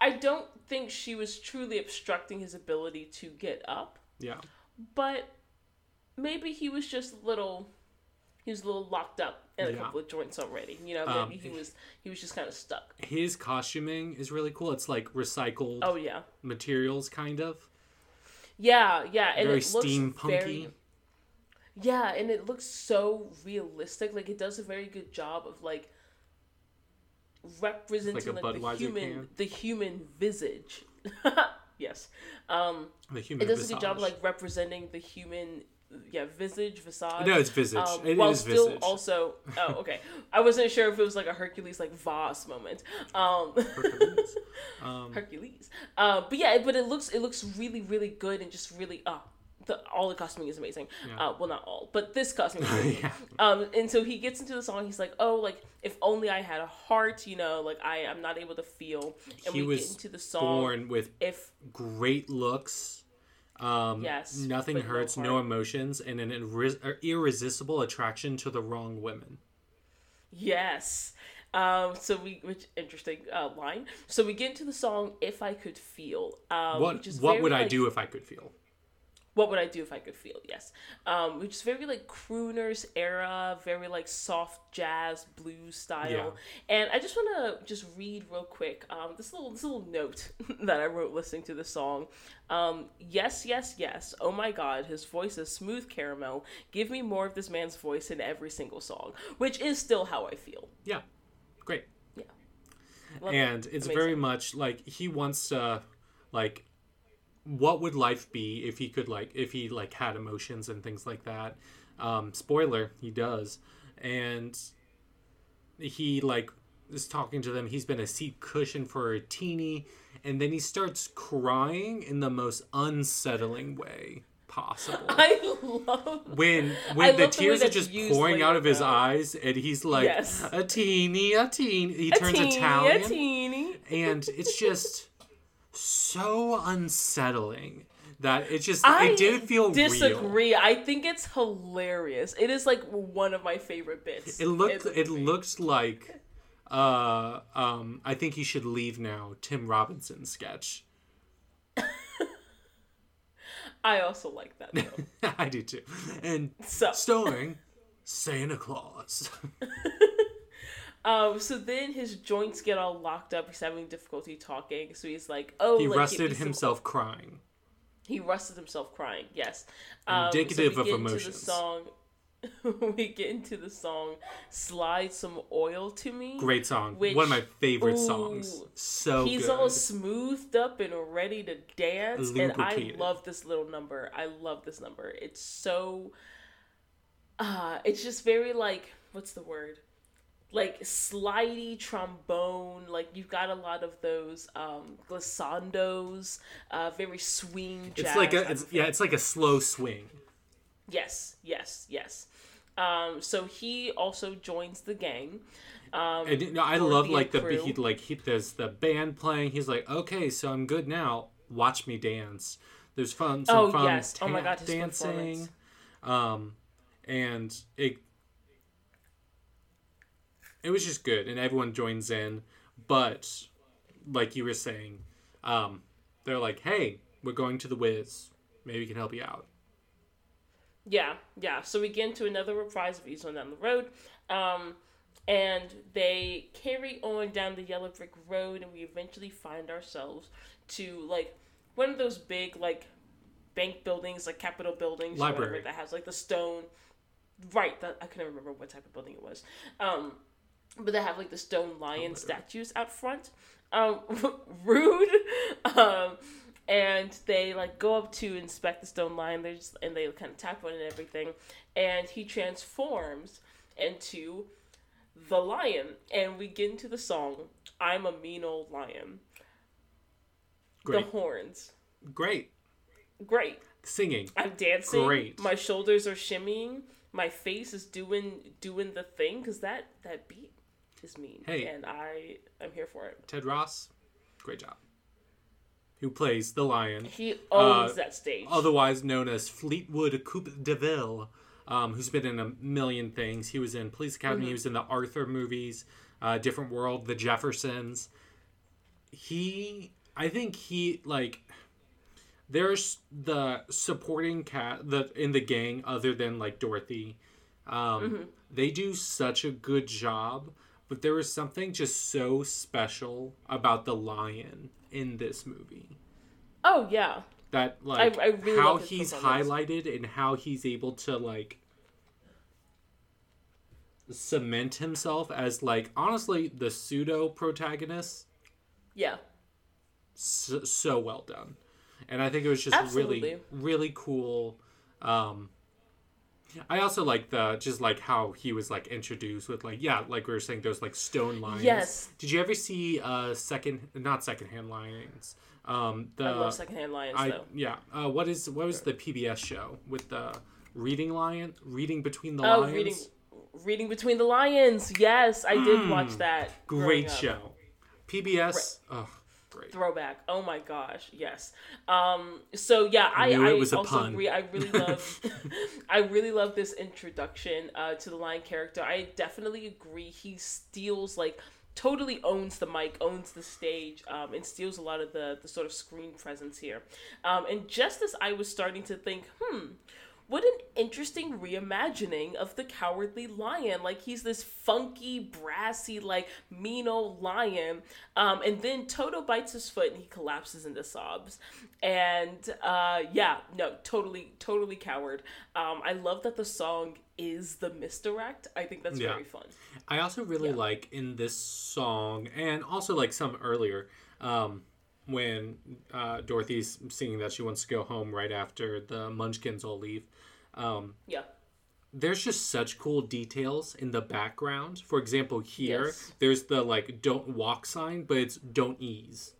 I don't think she was truly obstructing his ability to get up, Yeah. but maybe he was just a little. He was a little locked up in a Yeah. couple of joints already. You know, Um, maybe he was he was just kind of stuck. His costuming is really cool. It's like recycled Oh yeah, materials kind of. yeah, yeah, and Very it looks steampunky. very. Yeah, and it looks so realistic. Like it does a very good job of like representing Like like, the human can? the human visage. yes. Um The human it does a good job of like representing the human yeah, visage, visage. No, it's visage. Um, It while is still visage. also oh okay. I wasn't sure if it was like a Hercules like Voss moment. Um Hercules. um, Hercules. Uh, but yeah, but it looks it looks really really good and just really uh the all the costuming is amazing. Yeah. Uh, well, not all, but this costume. Yeah. Um, and so he gets into the song. He's like, "Oh, like if only I had a heart, you know, like I am not able to feel." And He we was get into the song. Born with If great looks. Um, Yes, Nothing but no hurts, no, emotions, and an er, irresistible attraction to the wrong women. yes, um, so we which interesting uh, line. So we get into the song "If I Could Feel." Um, what What would I like, do if I could feel? What would I do if I could feel? Yes. Um, which is very like crooners era, very like soft jazz blues style. Yeah. And I just want to just read real quick um, this little this little note that I wrote listening to the song. Um, yes, yes, yes. Oh my God, his voice is smooth caramel. Give me more of this man's voice in every single song, which is still how I feel. Yeah, great. Yeah. Love and it's Amazing. very much like he wants to like what would life be if he could like if he like had emotions and things like that um spoiler he does and he like is talking to them he's been a seat cushion for a teeny and then he starts crying in the most unsettling way possible I love. when I when the love the tears are just pouring out of his though. eyes and he's like Yes. a teeny a teeny he A turns teeny, italian A teeny. and it's just so unsettling that it just I it didn't feel real. disagree. I think it's hilarious. It is like one of my favorite bits. It looked it looked like uh um I think he should leave now Tim Robinson sketch. I also like that though. I do too. And so, starring Santa Claus. um, so then his joints get all locked up. He's having difficulty talking. So he's like, "Oh, He like, rusted me some- himself crying. He rusted himself crying. Yes. Um, Indicative so we of get into emotions. The song. we get into the song "Slide Some Oil to Me." Great song. Which- One of my favorite songs. So He's good. all smoothed up and ready to dance, and I love this little number. I love this number. It's so, uh, it's just very like what's the word, like slidey trombone. Like you've got a lot of those um, glissandos, uh, very swing. Jazz it's like a it's, yeah, it's like a slow swing. yes, yes, yes. Um, so he also joins the gang. Um, And know, I love the like the crew. he like he there's the band playing. He's like, okay, so I'm good now. Watch me dance. There's fun. Some Oh, fun yes. Oh my God, dancing. Um, and it it was just good, and everyone joins in. But like you were saying, um, they're like, hey, we're going to the Wiz. Maybe we can help you out. Yeah, yeah. So we get into another reprise of Down the Road. Um, and they carry on down the yellow brick road, and we eventually find ourselves to like one of those big like bank buildings, like Capitol buildings, or whatever, Library. that has like the stone. Right, that I can't remember what type of building it was. Um, but they have like the stone lion statues out front. Um, rude. Um, and they like go up to inspect the stone lion. They just and they kind of tap on it and everything, and he transforms into the lion, and we get into the song "I'm a Mean Old Lion." Great, The horns, great great. singing. I'm dancing. Great. My shoulders are shimmying. My face is doing doing the thing because that that beat is mean. Hey. and I I'm here for it. Ted Ross, great job. Who plays the lion? He owns Uh, that stage. otherwise known as Fleetwood Coupe de Ville, um, who's been in a million things. He was in Police Academy. He was in the Arthur movies, uh, Different World, The Jeffersons. He, I think he like. There's the supporting cat the in the gang other than like Dorothy. Um, They do such a good job, but there was something just so special about the lion in this movie. Oh yeah, that like I really how he's highlighted and how he's able to like cement himself as like honestly the pseudo protagonist yeah. so, so well done. And i think it was just really really cool um i also like the just like how he was like introduced with like yeah like we were saying those like stone lions Yes. did you ever see uh second not secondhand lions um the I love secondhand lions I though. yeah. Uh, what is what was the PBS show with the reading lion reading between the Oh, lions? reading reading between the lions. Yes, I did watch that. Great show. PBS. Oh, great. Throwback. Oh my gosh. Yes. Um. So yeah, I, I a also pun. agree. I really love. I really love this introduction uh, to the lion character. I definitely agree. He steals like totally owns the mic, owns the stage, um, and steals a lot of the the sort of screen presence here. Um, and just as I was starting to think, hmm, what an interesting reimagining of the cowardly lion like he's this funky brassy like mean old lion um, and then toto bites his foot and he collapses into sobs and uh, yeah no totally totally coward um, i love that the song is the misdirect i think that's Yeah. very fun I also really Yeah. like in this song, and also like some earlier, um, when uh, Dorothy's singing that she wants to go home right after the Munchkins all leave. Um, yeah there's just such cool details in the background. For example, here Yes. there's the like "Don't walk" sign, but it's "Don't ease."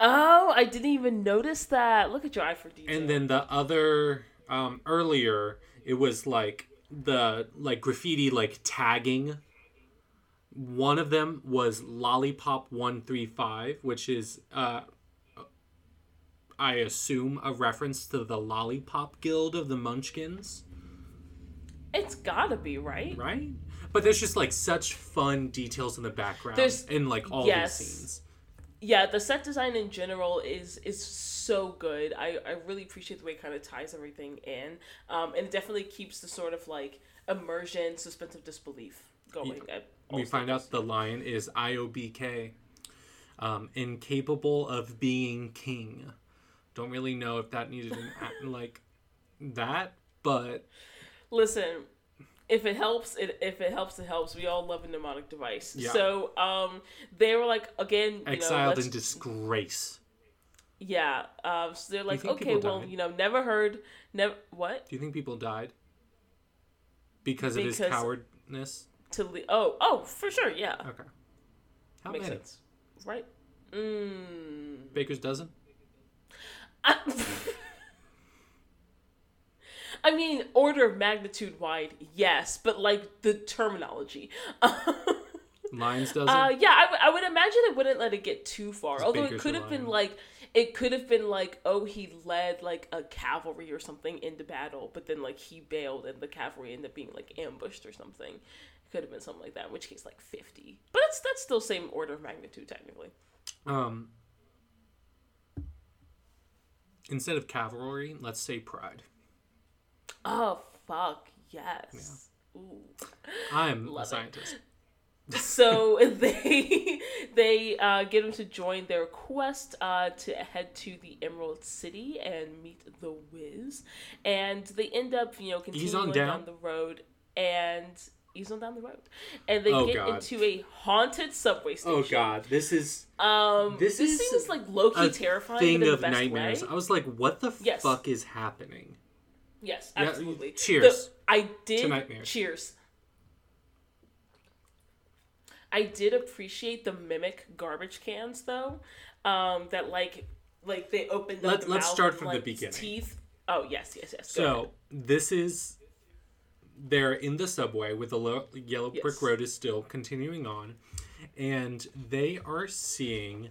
oh i didn't even notice that look at your eye for detail And then the other um, earlier, it was like the like graffiti like tagging. One of them was lollipop one three five, which is uh, I assume a reference to the Lollipop Guild of the Munchkins, it's gotta be right right? But there's just like such fun details in the background There's- in like all yes. these scenes. yeah the set design in general is is so good i i really appreciate the way it kind of ties everything in um and it definitely keeps the sort of like immersion suspense of disbelief going at all we find out the lion is IOBK, um, incapable of being king. Don't really know if that needed an act like that, but listen if it helps it if it helps it helps we all love a mnemonic device Yeah. so um they were like again you know, exiled let's- in disgrace. yeah um so they're like okay well died? you know never heard never what Do you think people died because of his Because- cowardness? to le- oh oh for sure yeah Okay, how makes many? sense right mm. Baker's dozen. I, I mean, order of magnitude wide, yes, but like the terminology. Lions dozen. Uh, yeah, I, w- I would imagine it wouldn't let it get too far. Although it could have been like, it could have been like, oh, he led like a cavalry or something into battle, but then like he bailed and the cavalry ended up being like ambushed or something. It could have been something like that. In which case, like fifty. But that's that's still same order of magnitude technically. um, instead of cavalry, let's say pride. Oh fuck yes. Ooh. I'm Love a it. scientist. so they they uh, get him to join their quest uh, to head to the Emerald City and meet the Wiz, and they end up you know Ease on continuing down. down the road and ease on down the road, and they Oh, get God. into a haunted subway station. Oh God, this is Um, This this, is seems like low key terrifying, thing of the best nightmares. way. I was like, what the Yes. fuck is happening? Yes, Yeah, absolutely. cheers The- I did. to. Cheers. I did appreciate the mimic garbage cans though. Um, that like like they opened up. Let- the let's start and, from the beginning. Teeth. Oh yes, yes, yes. Go ahead. So this is they're in the subway with the lo- yellow brick road is still continuing on, and they are seeing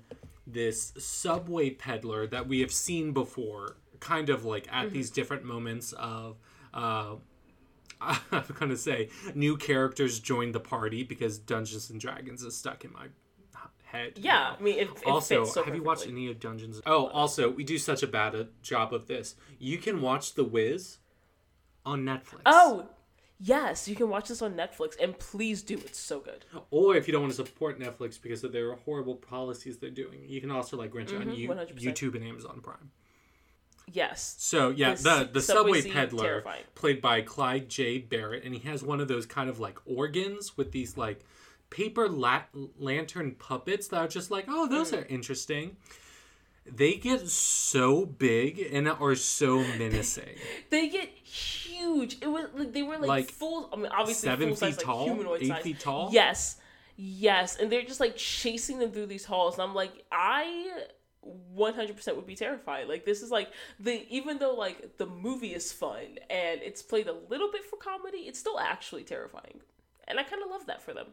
this subway peddler that we have seen before, kind of like at Mm-hmm. these different moments of. Uh, I'm gonna say new characters join the party because Dungeons and Dragons is stuck in my head. Yeah. I mean it, it also, so have you watched any of Dungeons? Oh, also, we do such a bad a job of this. You can watch The Wiz on Netflix. Oh, yes, you can watch this on Netflix, and please do. It's so good. Or if you don't want to support Netflix because of their horrible policies they're doing, you can also like rent it on Mhm, you, 100%. YouTube and Amazon Prime. Yes. So yeah, This the the subway subway peddler terrifying. played by Clyde J. Barrett, and he has one of those kind of like organs with these like paper la- lantern puppets that are just like, oh, those are interesting. They get so big and are so menacing. They get huge. It was like they were like, Like, full. I mean, obviously seven full size, feet like tall, humanoid eight size. feet tall? Yes, yes, and they're just like chasing them through these halls, and I'm like, I 100% would be terrified. Like this is like the even though like the movie is fun and it's played a little bit for comedy, it's still actually terrifying, and I kind of love that for them.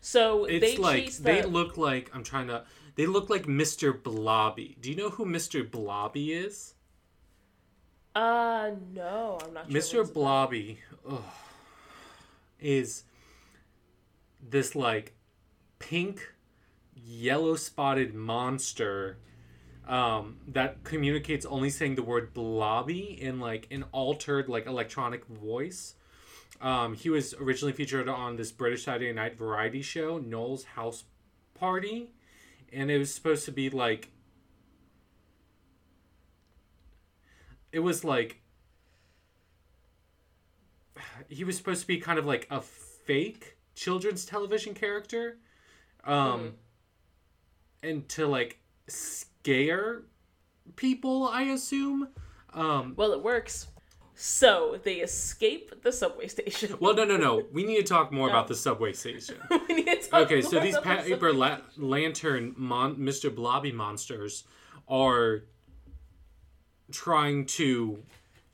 So It's they like they look like I'm trying to. They look like Mr. Blobby. Do you know who Mr. Blobby is? Uh, no, I'm not. Sure Mr. what it's about. Blobby ugh, is this like pink, yellow spotted monster um, that communicates only saying the word blobby in like an altered like electronic voice. Um, he was originally featured on this British Saturday night variety show, Noel's House Party, and it was supposed to be like it was like he was supposed to be kind of like a fake children's television character um and to like scare people i assume um Well, it works. So they escape the subway station. well no no no. We need to talk more about the subway station. We need to talk okay so these about the paper la- lantern mon- mr blobby monsters are trying to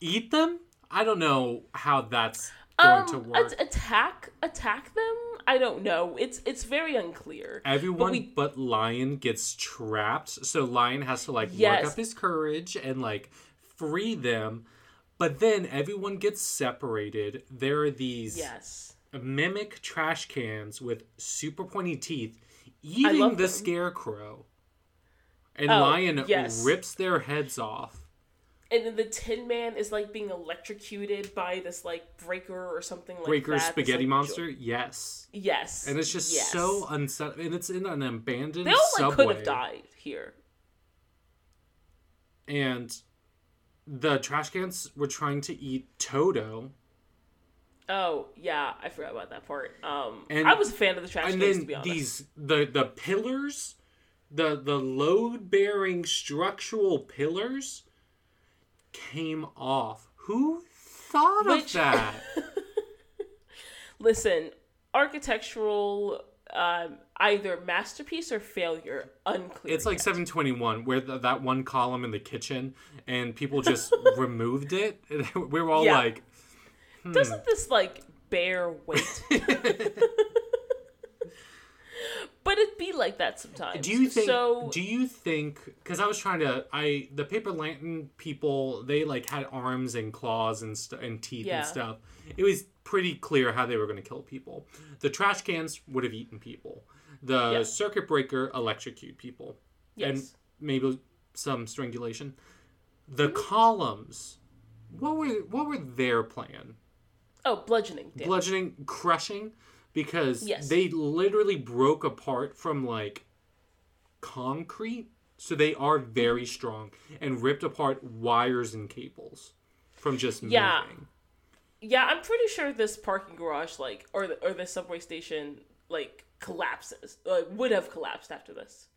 eat them? I don't know how that's going to um work. at- attack attack them? I don't know. It's it's very unclear. Everyone we- but Lion gets trapped, so Lion has to like Yes. work up his courage and like free them. But then everyone gets separated. There are these yes mimic trash cans with super pointy teeth eating the them. scarecrow. And Oh, Lion yes. rips their heads off. and then the tin man is like being electrocuted by this like breaker or something like Breaker that this, spaghetti like, monster, yes. jo- yes And it's just yes. so unsettling. And it's in an abandoned they all like could have died here and the trash cans were trying to eat Toto, oh yeah i forgot about that part um And- i was a fan of the trash and cans to then be honest these the the pillars, the the load bearing structural pillars, came off. Who thought Which- of that? listen architectural um either masterpiece or failure unclear It's like yet. 721, where the, that one column in the kitchen, and people just removed it. And we were all Yeah. like, doesn't this like bear weight but it'd be like that sometimes Do you think? so do you think? Because I was trying to, I the paper lantern people, they like had arms and claws and st- and teeth Yeah. and stuff. It was pretty clear how they were going to kill people. The trash cans would have eaten people. The circuit breaker electrocute people, and yes maybe some strangulation. The Mm-hmm. columns, what were what were their plan? oh bludgeoning damage. bludgeoning, crushing, because Yes. they literally broke apart from like concrete. So they are very strong and ripped apart wires and cables from just Yeah. moving. yeah i'm pretty sure this parking garage like or the, or the subway station like collapses like would have collapsed after this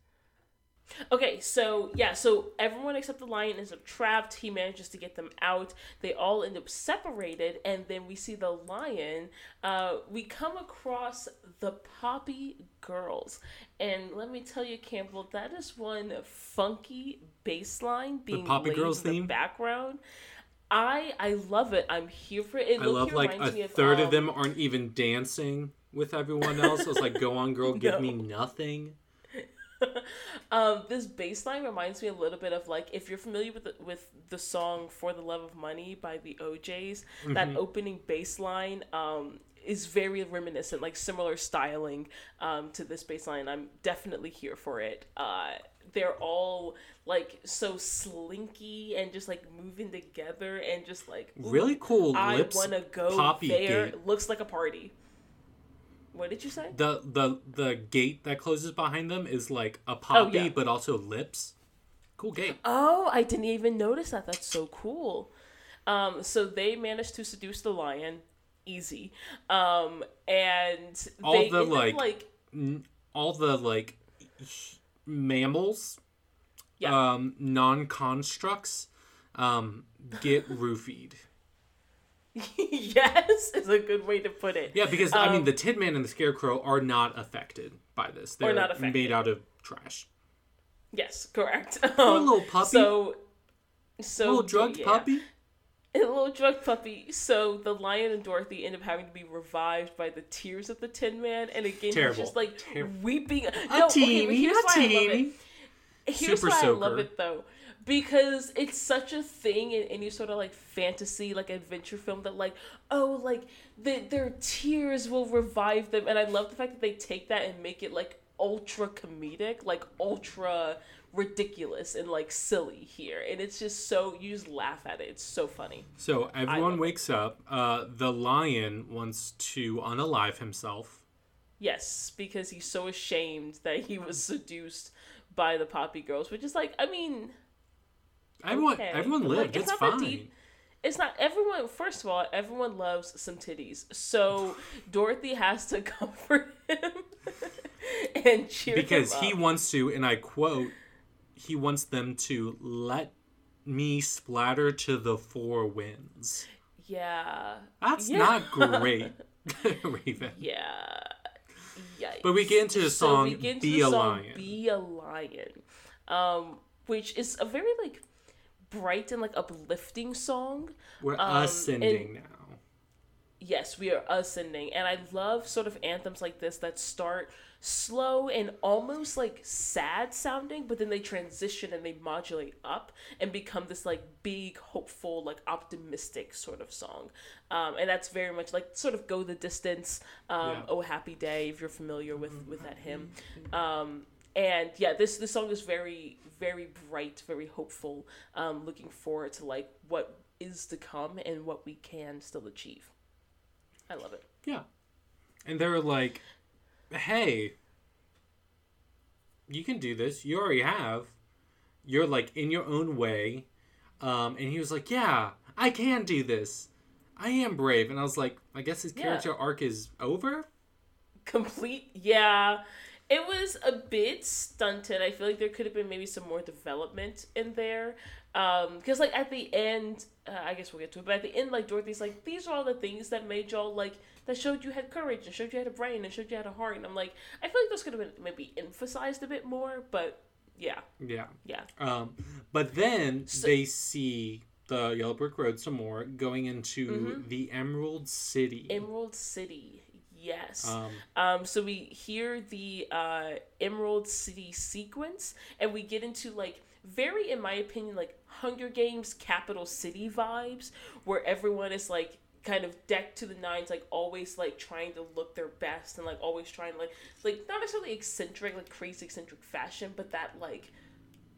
okay so yeah so everyone except the lion ends up trapped he manages to get them out they all end up separated and then we see the lion uh, we come across the poppy girls and let me tell you campbell that is one funky bass line being Poppy laid Girls in the theme? background I I love it. I'm here for it. it I love like a of, third of um, them aren't even dancing with everyone else. So it's like, go on, girl, give me nothing. Um, this bass line reminds me a little bit of like if you're familiar with the, with the song "For the Love of Money" by the O'Jays. That Mm-hmm. opening bass line um, is very reminiscent, like similar styling um, to this bass line. I'm definitely here for it. Uh, they're all like so slinky and just like moving together and just like Really cool I want to go poppy there. gate. Looks like a party. What did you say? The the the gate that closes behind them is like a poppy, Oh, yeah. but also lips. Cool gate. Oh, I didn't even notice that. That's so cool. Um, so they managed to seduce the lion, easy. Um, and All they the, like- like n- all the like mammals, Yeah. um, non-constructs, um, get roofied. yes is a good way to put it. Yeah, because I mean, Um, the Tin Man and the Scarecrow are not affected by this. They're not affected. made out of trash. Yes, correct. Poor Um, little puppy, So, so little drugged yeah. puppy. a little drug puppy. So the lion and Dorothy end up having to be revived by the tears of the Tin Man, and again Terrible. he's just like Terrible. weeping. A no, okay, teeny, here's a why I love it. Here's Super why I love it though, because it's such a thing in any sort of like fantasy like adventure film that like oh like the, their tears will revive them. And i love the fact that they take that and make it like ultra comedic like ultra ridiculous and like silly here. And it's just so you just laugh at it. It's so funny. So everyone wakes up. Uh, the lion wants to unalive himself. yes because he's so ashamed that he was seduced by the poppy girls which is like i mean Everyone, Okay, everyone but, like, lived. it's it's fine. deep. it's not everyone first of all everyone loves some titties so dorothy has to comfort him and cheer him. because he wants to, and I quote, he wants them to let me splatter to the four winds. yeah That's Yeah. not great, Raven. yeah Yikes. But we get into the So song into "Be the a song Lion." Be a Lion, um, which is a very like bright and like uplifting song. We're Um, ascending now. Yes, we are ascending, and I love sort of anthems like this that start slow and almost like sad sounding, but then they transition and they modulate up and become this like big, hopeful, like optimistic sort of song. Um, and that's very much like sort of go the distance. Um, Yeah. Oh, happy day, if you're familiar with with that hymn. Um, and yeah, this this song is very very bright, very hopeful. Um, looking forward to like what is to come and what we can still achieve. I love it. Yeah. And they're like, hey, you can do this. You already have. You're like in your own way. Um, and he was like, yeah, I can do this. I am brave. And I was like, I guess his Yeah. character arc is over? Complete, yeah. It was a bit stunted. I feel like there could have been maybe some more development in there. Um, because like at the end, uh, I guess we'll get to it. But at the end, like Dorothy's like, these are all the things that made y'all like that showed you had courage and showed you had a brain and showed you had a heart. And I'm like, I feel like those could have been maybe emphasized a bit more. But yeah, Yeah. yeah, Um, but then they see the Yellow Brick Road some more going into Mm-hmm. the Emerald City. Emerald City. Yes. um, Um, so we hear the uh, Emerald City sequence, and we get into like very, in my opinion, like Hunger Games capital city vibes, where everyone is like kind of decked to the nines, like always like trying to look their best and like always trying like like not necessarily eccentric, like crazy eccentric fashion, but that like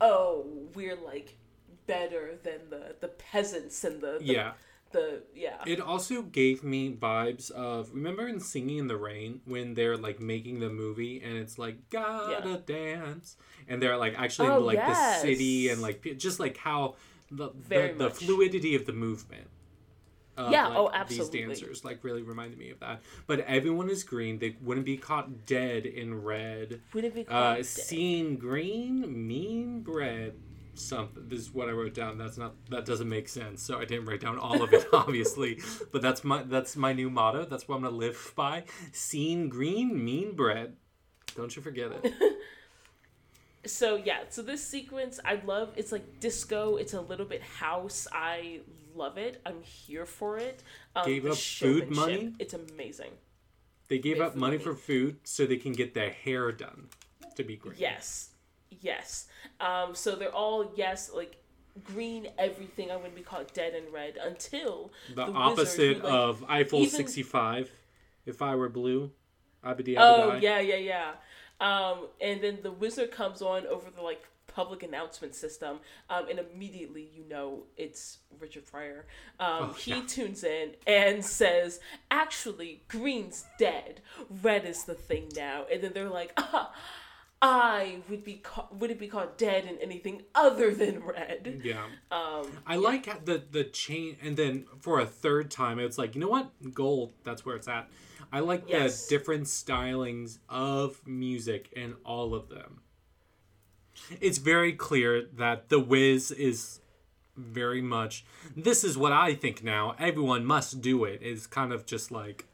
oh we're like better than the the peasants and the, the yeah. The yeah It also gave me vibes of remember in Singing in the Rain when they're like making the movie and it's like gotta dance and they're like actually in Oh, like yes. the city and like just like how the the, the fluidity of the movement. of, Yeah, like, oh, absolutely. These dancers like really reminded me of that. But everyone is green. They wouldn't be caught dead in red. would it be Uh, called dead? seen green, mean bread. Something. This is what I wrote down. That's not. That doesn't make sense. So I didn't write down all of it, obviously. but that's my. That's my new motto. That's what I'm gonna live by. Seen green, mean bread. Don't you forget it. so yeah so this sequence i love it's like disco it's a little bit house i love it i'm here for it um, Gave up food money? it's amazing They gave Wait up money me. for food so they can get their hair done to be green. yes yes um so they're all yes like green everything i'm gonna be called dead and red until The, wizard opposite who, like, of Eiffel even- 65. If I were blue, Abidi Oh Abadi. yeah, yeah, yeah. Um, and then the wizard comes on over the like public announcement system, um, and immediately you know it's Richard Pryor. Um, Oh, he yeah. tunes in and says, "Actually, green's dead. Red is the thing now." And then they're like, ah, "I would be ca- would it be called dead in anything other than red?" Yeah. Um, I like the the chain, and then for a third time, it's like you know what, gold. That's where it's at. I like Yes. the different stylings of music in all of them. It's very clear that the Wiz is very much. This is what I think now. Everyone must do it. Is kind of just like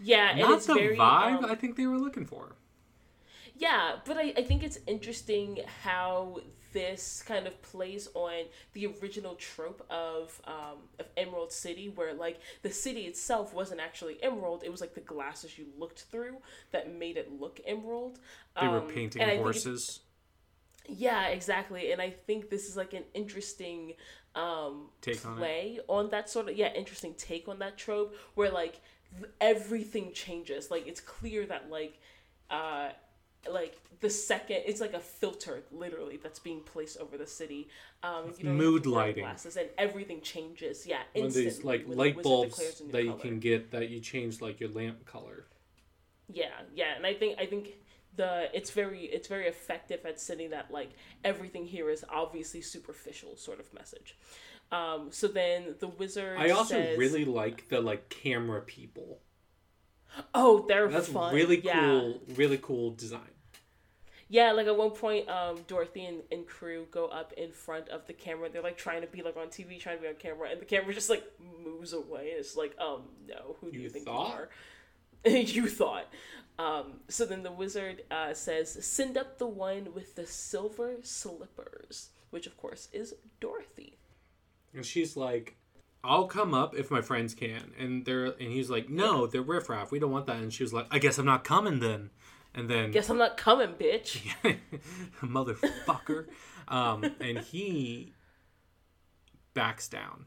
yeah, not it's the very vibe um, I think they were looking for. Yeah, but I, I think it's interesting how this kind of plays on the original trope of um, of Emerald City, where like the city itself wasn't actually emerald; it was like the glasses you looked through that made it look emerald. They were Um, painting and I think it's- horses. Yeah, exactly. And I think this is like an interesting um Take on play on, that sort of yeah, interesting take on that trope where like th- everything changes. Like it's clear that like uh like the second it's like a filter literally that's being placed over the city. Um you don't mood lighting. glasses and everything changes. Yeah, One of these like the light bulbs declares a new that you color. can get that you change like your lamp color. Yeah, yeah, and I think I think the it's very it's very effective at sending that like everything here is obviously superficial sort of message. Um, so then the wizard. I also says- really like the like camera people. oh they're That's fun. really yeah. cool, really cool design. Yeah, like at one point, um, Dorothy and, and crew go up in front of the camera. They're like trying to be like on TV, trying to be on camera, and the camera just like moves away. It's like, um, no, who do you, You think thought? you are? you thought. Um, so then the wizard uh, says, "Send up the one with the silver slippers," which of course is Dorothy. And she's like, I'll come up if my friends can. And they're and he's like, No, they're riffraff. We don't want that. And she was like, I guess I'm not coming then. And then Guess I'm not coming, bitch. motherfucker. um, and he backs down.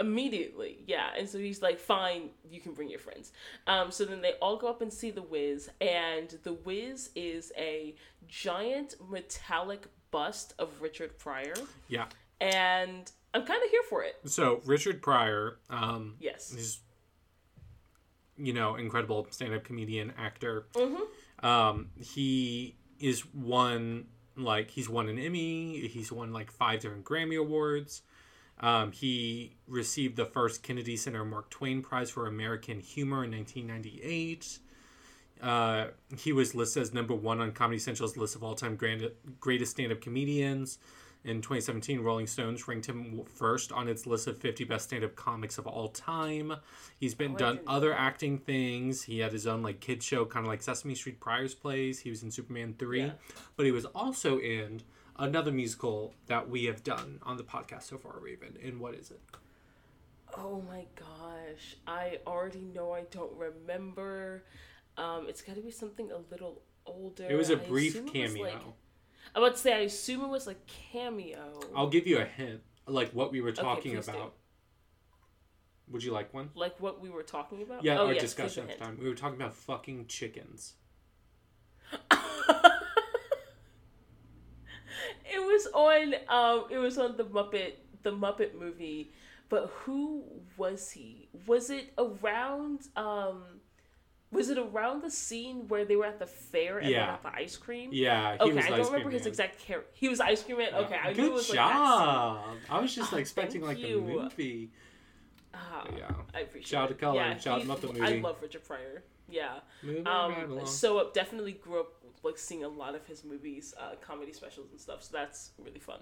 immediately yeah and so he's like fine you can bring your friends um so then they all go up and see the whiz and the whiz is a giant metallic bust of richard pryor Yeah. and i'm kind of here for it So Richard Pryor, um, yes he's you know incredible stand-up comedian actor. mm-hmm. Um, he is one like he's won an Emmy. He's won like five different Grammy awards. Um, he received the first Kennedy Center Mark Twain Prize for American Humor in 1998. Uh, he was listed as number one on Comedy Central's list of all-time grand- greatest stand-up comedians. In 2017, Rolling Stones ranked him first on its list of 50 best stand-up comics of all time. He's been Oh, done other acting things. He had his own like kid show, kind of like Sesame Street Pryor's Place. He was in Superman 3, Yeah. but he was also in another musical that we have done on the podcast so far, Raven. And what is it? oh my gosh i already know i don't remember um it's got to be something a little older It was a brief assume it was, cameo. I would say i assume it was like cameo I'll give you a hint, like what we were Okay, talking do. about. Would you like one? like what we were talking about Yeah, oh, our yes, discussion at the time. We were talking about fucking chickens. it was on um it was on the Muppet the Muppet movie, but who was he? Was it around um was it around the scene where they were at the fair and Yeah. they got the ice cream? Yeah, he Okay, was I ice cream. Okay, I don't remember his man. exact character. He was ice cream man. Yeah. Okay, I Good knew it was like job. I was just Oh, expecting like you. a movie. Ah, Yeah. I appreciate Shout out to Colin, Yeah, shout out he- Muppet I love Richard Pryor. Yeah. Moving Um, so uh, definitely grew up like seeing a lot of his movies, uh, comedy specials and stuff. So that's really fun.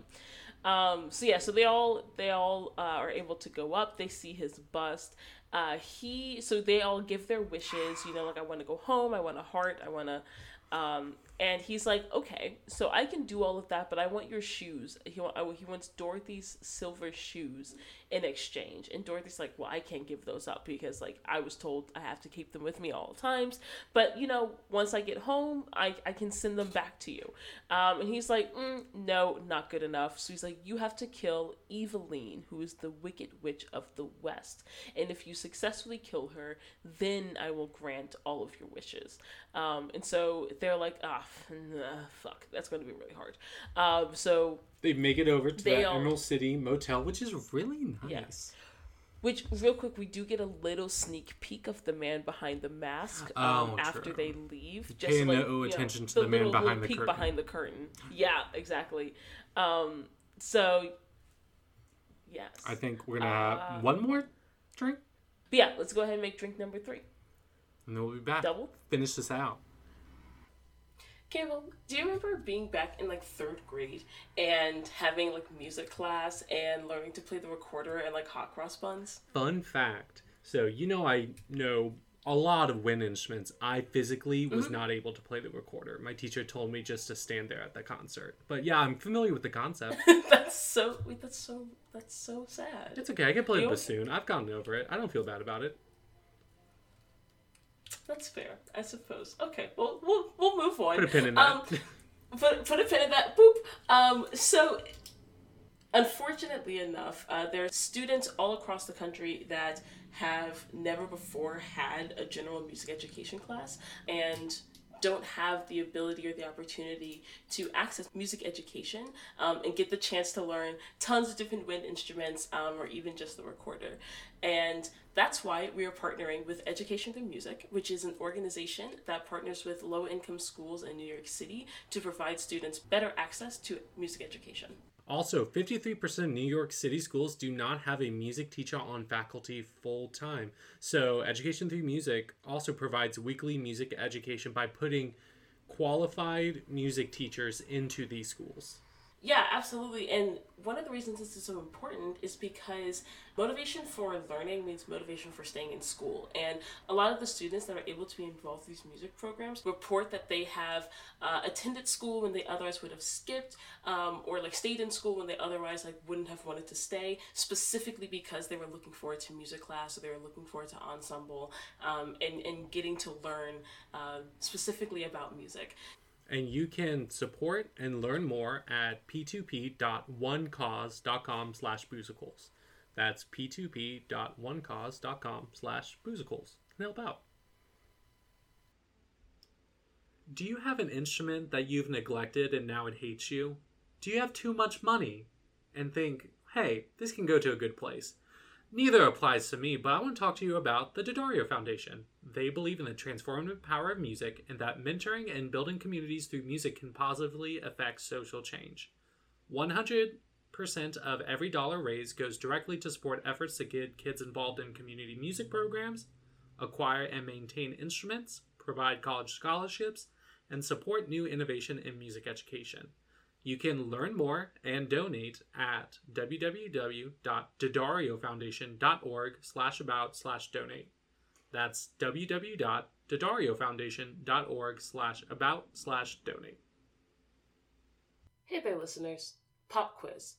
Um, so yeah, so they all they all uh, are able to go up. They see his bust. Uh, he so they all give their wishes. You know, like I want to go home. I want a heart. I want to. Um, and he's like, okay, so I can do all of that, but I want your shoes. He he wants Dorothy's silver shoes in exchange. And Dorothy's like, well, I can't give those up because like I was told I have to keep them with me all times. But you know, once I get home, I, I can send them back to you. Um, and he's like, mm, no, not good enough. So he's like, you have to kill Evillene, who is the wicked witch of the West. And if you successfully kill her, then I will grant all of your wishes. Um, and so they're like, ah, nah, fuck, that's going to be really hard. Um, so they make it over to the all- Emerald City Motel, which is really nice. Yes. Which, real quick, we do get a little sneak peek of the man behind the mask um, Oh, after they leave. Pay like, no you know, attention to the man little- behind little the peek curtain. behind the curtain. Yeah, exactly. Um, so, yes. I think we're gonna Uh, have one more drink, yeah, let's go ahead and make drink number three. and then we'll be back. Double. Finish this out. Campbell, do you remember being back in like third grade and having like music class and learning to play the recorder and like hot cross buns? Fun fact. So you know I know a lot of wind instruments. I physically was Mm-hmm. not able to play the recorder. My teacher told me just to stand there at the concert. But yeah, I'm familiar with the concept. that's so. Wait, that's so. That's so sad. it's okay. I can play the bassoon. I've gotten over it. I don't feel bad about it. That's fair, I suppose. Okay, well, we'll we'll move on. Put a pin in that. Um, put put a pin in that. Boop. Um, so. Unfortunately enough, uh, there are students all across the country that have never before had a general music education class, and don't have the ability or the opportunity to access music education um, and get the chance to learn tons of different wind instruments um, or even just the recorder. And that's why we are partnering with Education Through Music, which is an organization that partners with low income schools in New York City to provide students better access to music education. Also, 53% of New York City schools do not have a music teacher on faculty full time. So, Education Through Music also provides weekly music education by putting qualified music teachers into these schools. Yeah, absolutely. And one of the reasons this is so important is because motivation for learning means motivation for staying in school. And a lot of the students that are able to be involved in these music programs report that they have uh, attended school when they otherwise would have skipped, um, or like stayed in school when they otherwise like wouldn't have wanted to stay, specifically because they were looking forward to music class or they were looking forward to ensemble um, and, and getting to learn uh, specifically about music and you can support and learn more at p2p.onecause.com slash boozicals. That's p2p.onecause.com slash boozicals. And help out. Do you have an instrument that you've neglected and now it hates you? Do you have too much money and think, hey, this can go to a good place? Neither applies to me, but I want to talk to you about the D'Addario Foundation. They believe in the transformative power of music and that mentoring and building communities through music can positively affect social change. 100% of every dollar raised goes directly to support efforts to get kids involved in community music programs, acquire and maintain instruments, provide college scholarships, and support new innovation in music education. You can learn more and donate at www.d'addariofoundation.org slash about slash donate. That's www.d'addariofoundation.org slash about slash donate. Hey there, listeners. Pop quiz.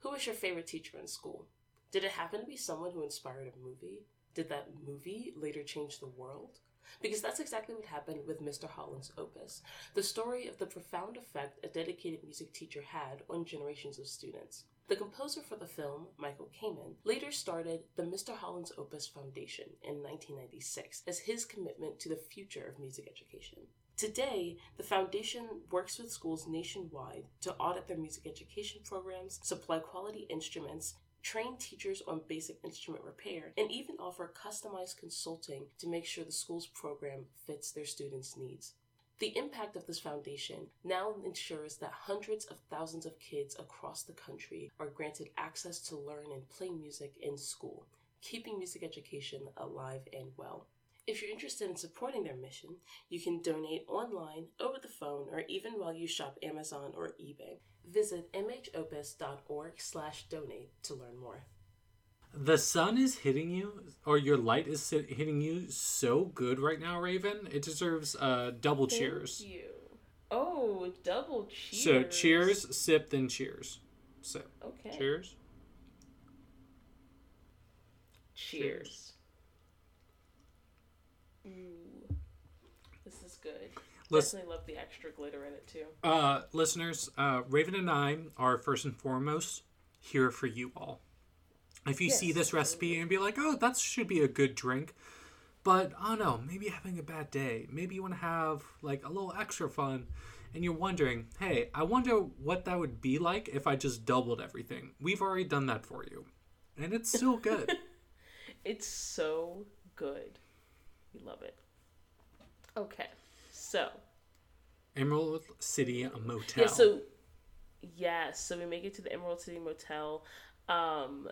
Who was your favorite teacher in school? Did it happen to be someone who inspired a movie? Did that movie later change the world? Because that's exactly what happened with Mr. Holland's opus the story of the profound effect a dedicated music teacher had on generations of students. The composer for the film, Michael Kamen, later started the Mr. Holland's Opus Foundation in 1996 as his commitment to the future of music education. Today, the foundation works with schools nationwide to audit their music education programs, supply quality instruments, train teachers on basic instrument repair, and even offer customized consulting to make sure the school's program fits their students' needs. The impact of this foundation now ensures that hundreds of thousands of kids across the country are granted access to learn and play music in school, keeping music education alive and well. If you're interested in supporting their mission, you can donate online, over the phone, or even while you shop Amazon or eBay. Visit mhopus.org slash donate to learn more. The sun is hitting you, or your light is hitting you so good right now, Raven. It deserves uh, double Thank cheers. you. Oh, double cheers. So cheers, sip, then cheers. Sip. Okay. Cheers. Cheers. Ooh. This is good. Let's- Definitely love the extra glitter in it too. Uh, listeners, uh, Raven and I are first and foremost here for you all. If you see this recipe and be like, oh, that should be a good drink, but I don't know, maybe you're having a bad day. Maybe you want to have like a little extra fun, and you're wondering, hey, I wonder what that would be like if I just doubled everything. We've already done that for you, and it's still good. It's so good. We love it. Okay. So, Emerald City Motel. yeah, so yes, so we make it to the Emerald City Motel. Um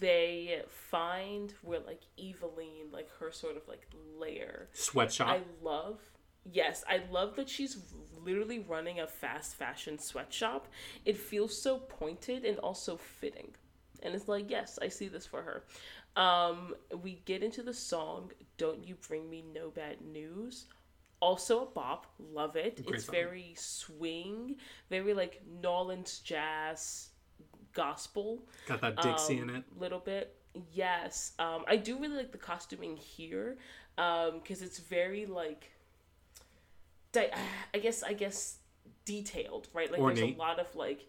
they find where like Evillene, like her sort of like lair. Sweatshop. I love yes, I love that she's literally running a fast fashion sweatshop. It feels so pointed and also fitting. And it's like, yes, I see this for her. Um, we get into the song Don't You Bring Me No Bad News. Also a bop, love it. Great it's song. very swing, very like Nolans jazz gospel Got that Dixie um, in it. little bit yes um i do really like the costuming here um because it's very like di- i guess i guess detailed, right? Like there's a lot of like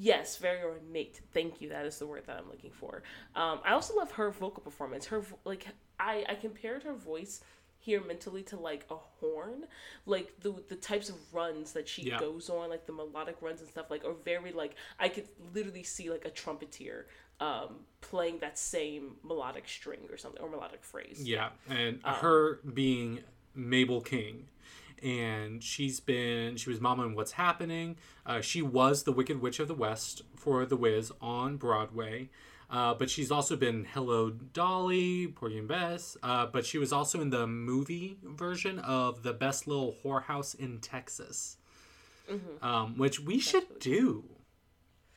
yes, very ornate. Thank you. That is the word that I'm looking for. Um, I also love her vocal performance. Her like I I compared her voice here mentally to like a horn like the the types of runs that she Yeah. goes on like the melodic runs and stuff like are very like i could literally see like a trumpeter um playing that same melodic string or something or melodic phrase Yeah, and Um, her being Mabel King, and she's been she was Mama in What's Happening. Uh, she was the Wicked Witch of the West for The Wiz on Broadway. Uh, but she's also been Hello Dolly, Porgy and Bess. Uh, but she was also in the movie version of The Best Little Whorehouse in Texas, Mm-hmm. um, which we should do.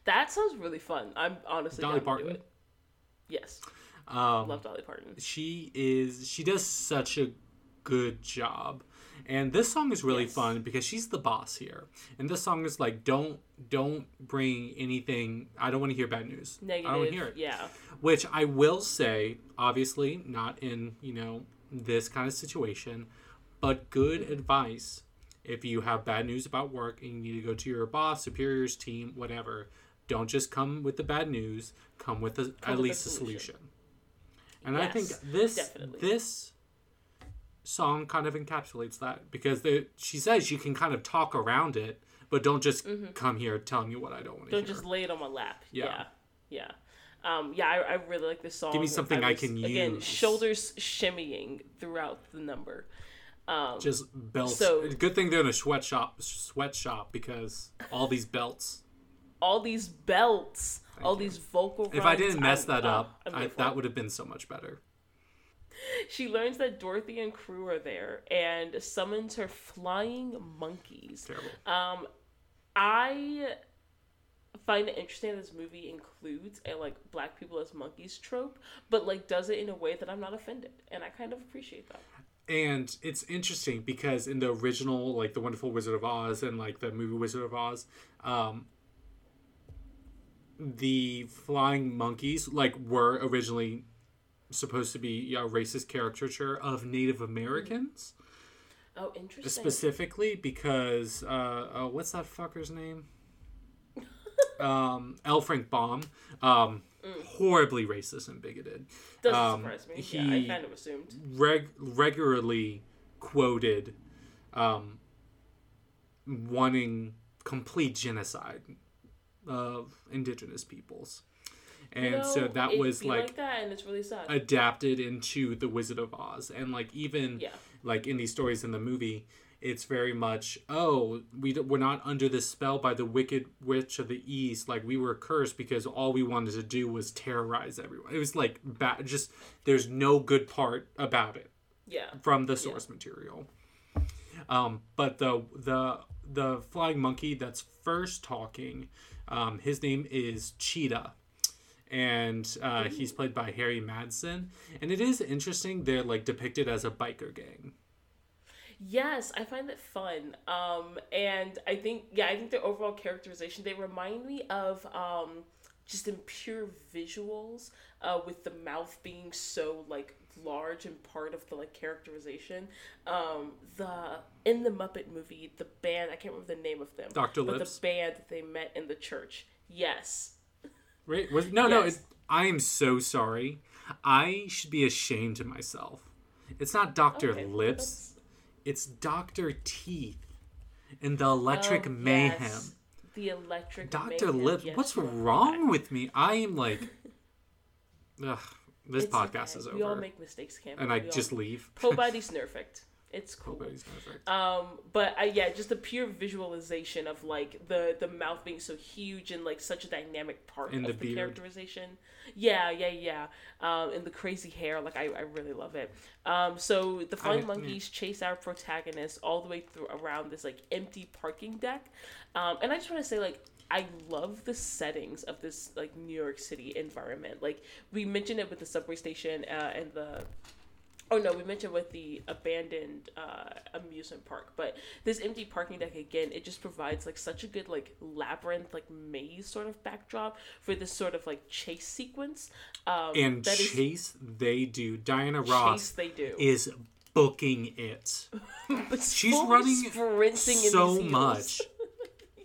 that sounds really fun i'm honestly Dolly down to do Parton? it yes Um, love dolly parton she is she does such a good job and this song is really Yes. fun because she's the boss here and this song is like don't don't bring anything i don't want to hear bad news negative i don't want to hear it yeah which i will say obviously not in you know this kind of situation but good advice if you have bad news about work and you need to go to your boss superiors team whatever don't just come with the bad news come with a, at with least a solution. solution and i think this definitely. this song kind of encapsulates that because the, she says you can kind of talk around it but don't just come here telling me what i don't want to Mm-hmm. don't hear just lay it on my lap Yeah. yeah yeah um, yeah, I, I really like this song. Give me something I was, can again, use. shoulders shimmying throughout the number. Um, just belts So- good thing they're in a sweatshop sweatshop because all these belts all these belts, all you. these vocal. if i didn't mess I'm- that oh, up I, that would have been so much better She learns that Dorothy and crew are there and summons her flying monkeys. terrible Um, I find it interesting that this movie includes a like black people as monkeys trope, but like does it in a way that I'm not offended, and I kind of appreciate that. and it's interesting because in the original like the wonderful wizard of oz and like the movie wizard of oz um the flying monkeys like were originally supposed to be a racist caricature of native americans Oh, interesting. specifically because uh oh, what's that fucker's name um l frank baum um horribly racist and bigoted Doesn't um, surprise me. he- yeah, I kind of assumed. reg- regularly quoted um, wanting complete genocide of indigenous peoples. And know, so that was be like, that, and it's really sad. adapted into the Wizard of Oz. And like even Yeah. like in these stories in the movie, it's very much oh we d- we're not under the spell by the wicked witch of the east like we were cursed because all we wanted to do was terrorize everyone it was like bad just there's no good part about it yeah. from the source material. Um, but the the the flying monkey that's first talking, um, his name is Cheetah, and uh, he's played by Harry Madsen. And it is interesting they're like depicted as a biker gang. Yes, I find that fun. Um, and I think, yeah, I think their overall characterization, they remind me of um, just in pure visuals, uh, with the mouth being so like large and part of the like characterization. Um, the in the Muppet movie, the band I can't remember the name of them, Dr. but Lips? the band that they met in the church. Yes, Right? Was, no, no. Yes. It, I am so sorry. I should be ashamed of myself. It's not Doctor Okay, Lips. that's- It's Doctor Teeth, and the Electric Oh, Mayhem. yes, The electric Dr. Lips, yes, what's wrong with me? I am like, ugh, this It's podcast okay. is We all over, make mistakes, Cam. and I We all- just leave. Nobody's perfect. It's cool. Um, but I, yeah, just the pure visualization of like the the mouth being so huge and like such a dynamic part And of the the, characterization. Yeah, yeah, yeah. Um, and the crazy hair, like I, I really love it. Um, so the flying yeah. monkeys chase our protagonist all the way through around this like empty parking deck. Um, and I just want to say like. I love the settings of this like New York City environment. Like we mentioned it with the subway station uh, and the Oh no, we mentioned with the abandoned uh, amusement park, but this empty parking deck again, it just provides like such a good like labyrinth, like maze sort of backdrop for this sort of like chase sequence. Um, And that is Chase, they do. Diana chase Ross they do. is booking it. But She's running so much.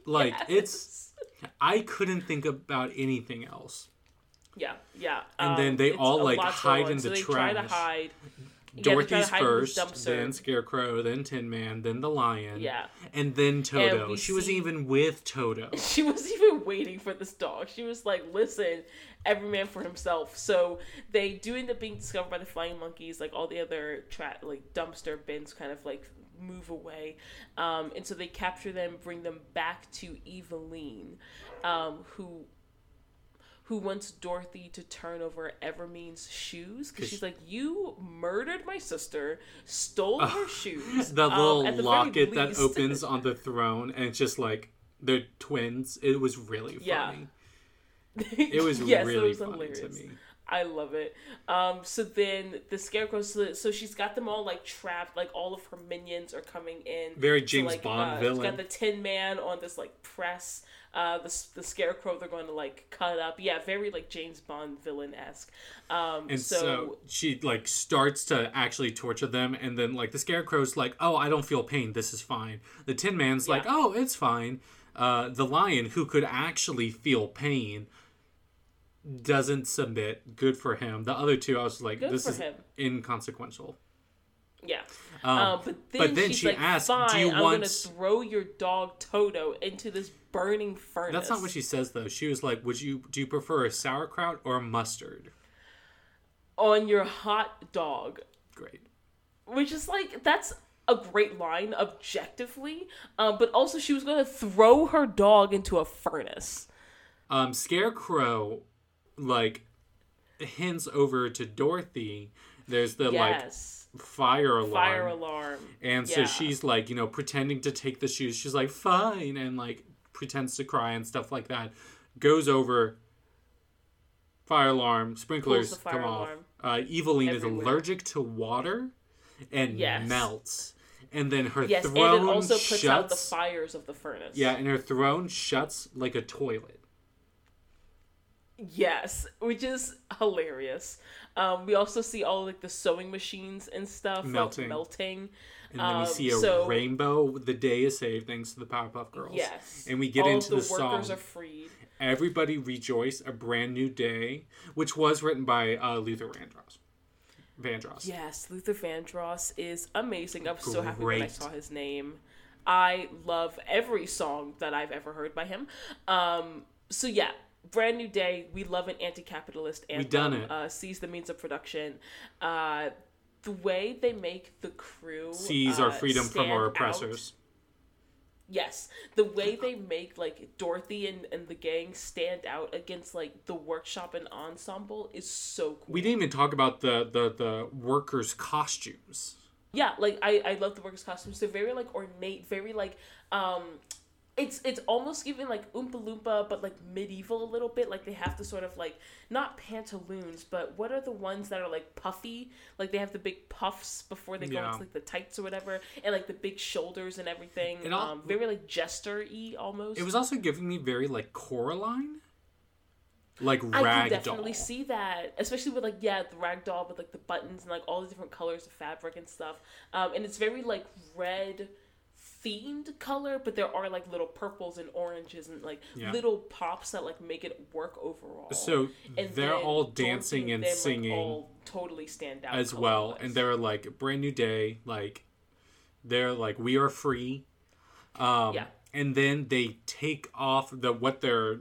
Like it's I couldn't think about anything else. Yeah, yeah. And then they all, like, hide in so the they trash. they try to hide the first, dumpster. then Scarecrow, then Tin Man, then the Lion, Yeah. and then Toto. we she was even with Toto. She was even waiting for this dog. She was like, "Listen, every man for himself." So they do end up being discovered by the flying monkeys. Like all the other tra- like dumpster bins, kind of like move away, um, and so they capture them, bring them back to Evillene, um, who who wants Dorothy to turn over Evermean's shoes because she's like, "You murdered my sister, stole her shoes." the Um, little the locket that least- opens on the throne, and it's just like they're twins. It was really Yeah. funny. It was Yes, it really was funny hilarious. to me. I love it. Um, so then the scarecrow, so, so she's got them all like trapped. Like all of her minions are coming in. Very So, James like, Bond uh, She's villain. got the Tin Man on this like press. Uh, the the scarecrow they're going to like cut up. Yeah, very like James Bond villain esque. Um, And so, so, she like starts to actually torture them, and then like the scarecrow's like, "Oh, I don't feel pain. This is fine." The Tin Man's like, "Oh, it's fine." Uh, the Lion, who could actually feel pain, doesn't submit. Good for him. The other two, I was like, Good "This is him. inconsequential." Yeah. Um, Um, but then, but then she like, asks, "Fine, "Do you I'm want?" gonna throw your dog Toto into this burning furnace." That's not what she says though. She was like, "Would you do you prefer a sauerkraut or a mustard?" on your hot dog. Great. which is like that's a great line objectively um, but also she was going to throw her dog into a furnace Um, Scarecrow, like, hints over to Dorothy. There's the yes like fire alarm, fire alarm and so yeah. she's like, you know, pretending to take the shoes. She's like, fine, and like pretends to cry and stuff like that. Goes over. Fire alarm, sprinklers fire come off. Uh, Evillene is allergic to water, and Yes. melts. And then her yes and throne it also puts out the fires of the furnace Yeah, and her throne shuts like a toilet. yes which is hilarious um, we also see all like the sewing machines and stuff like, Melting. melting And then we Um, see a so- rainbow. The day is saved thanks to the Powerpuff Girls. yes And we get all into the, the, workers song are freed "Everybody Rejoice: A Brand New Day," which was written by uh, Luther Vandross. Vandross. Yes, Luther Vandross is amazing. I was so happy when I saw his name. I love every song that I've ever heard by him. Um, so yeah, brand new day. We love an anti-capitalist anthem. done it. Uh, seize the means of production. Uh, the way they make the crew Seize uh, our freedom from our out- oppressors. Yes, the way they make like Dorothy and, and the gang stand out against like the workshop and ensemble is so cool. We didn't even talk about the the the workers' costumes. Yeah, like I, I love the workers' costumes. They're very like ornate, very like um it's it's almost giving like Oompa Loompa, but like medieval a little bit. Like they have to sort of like not pantaloons, but what are the ones that are like puffy? Like they have the big puffs before they go Yeah. into like the tights or whatever, and like the big shoulders and everything. It all- um, very like jester y almost. It was also giving me very like Coraline, like I rag can definitely doll. see that, especially with like yeah, the rag doll with like the buttons and like all the different colors of fabric and stuff. Um, and it's very like red themed color, but there are like little purples and oranges and like Yeah. little pops that like make it work overall. So And they're all dancing and them, like, singing all totally stand out as well, color-wise. and they're like brand new day, like they're like we are free. Um, Yeah. And then they take off the what they're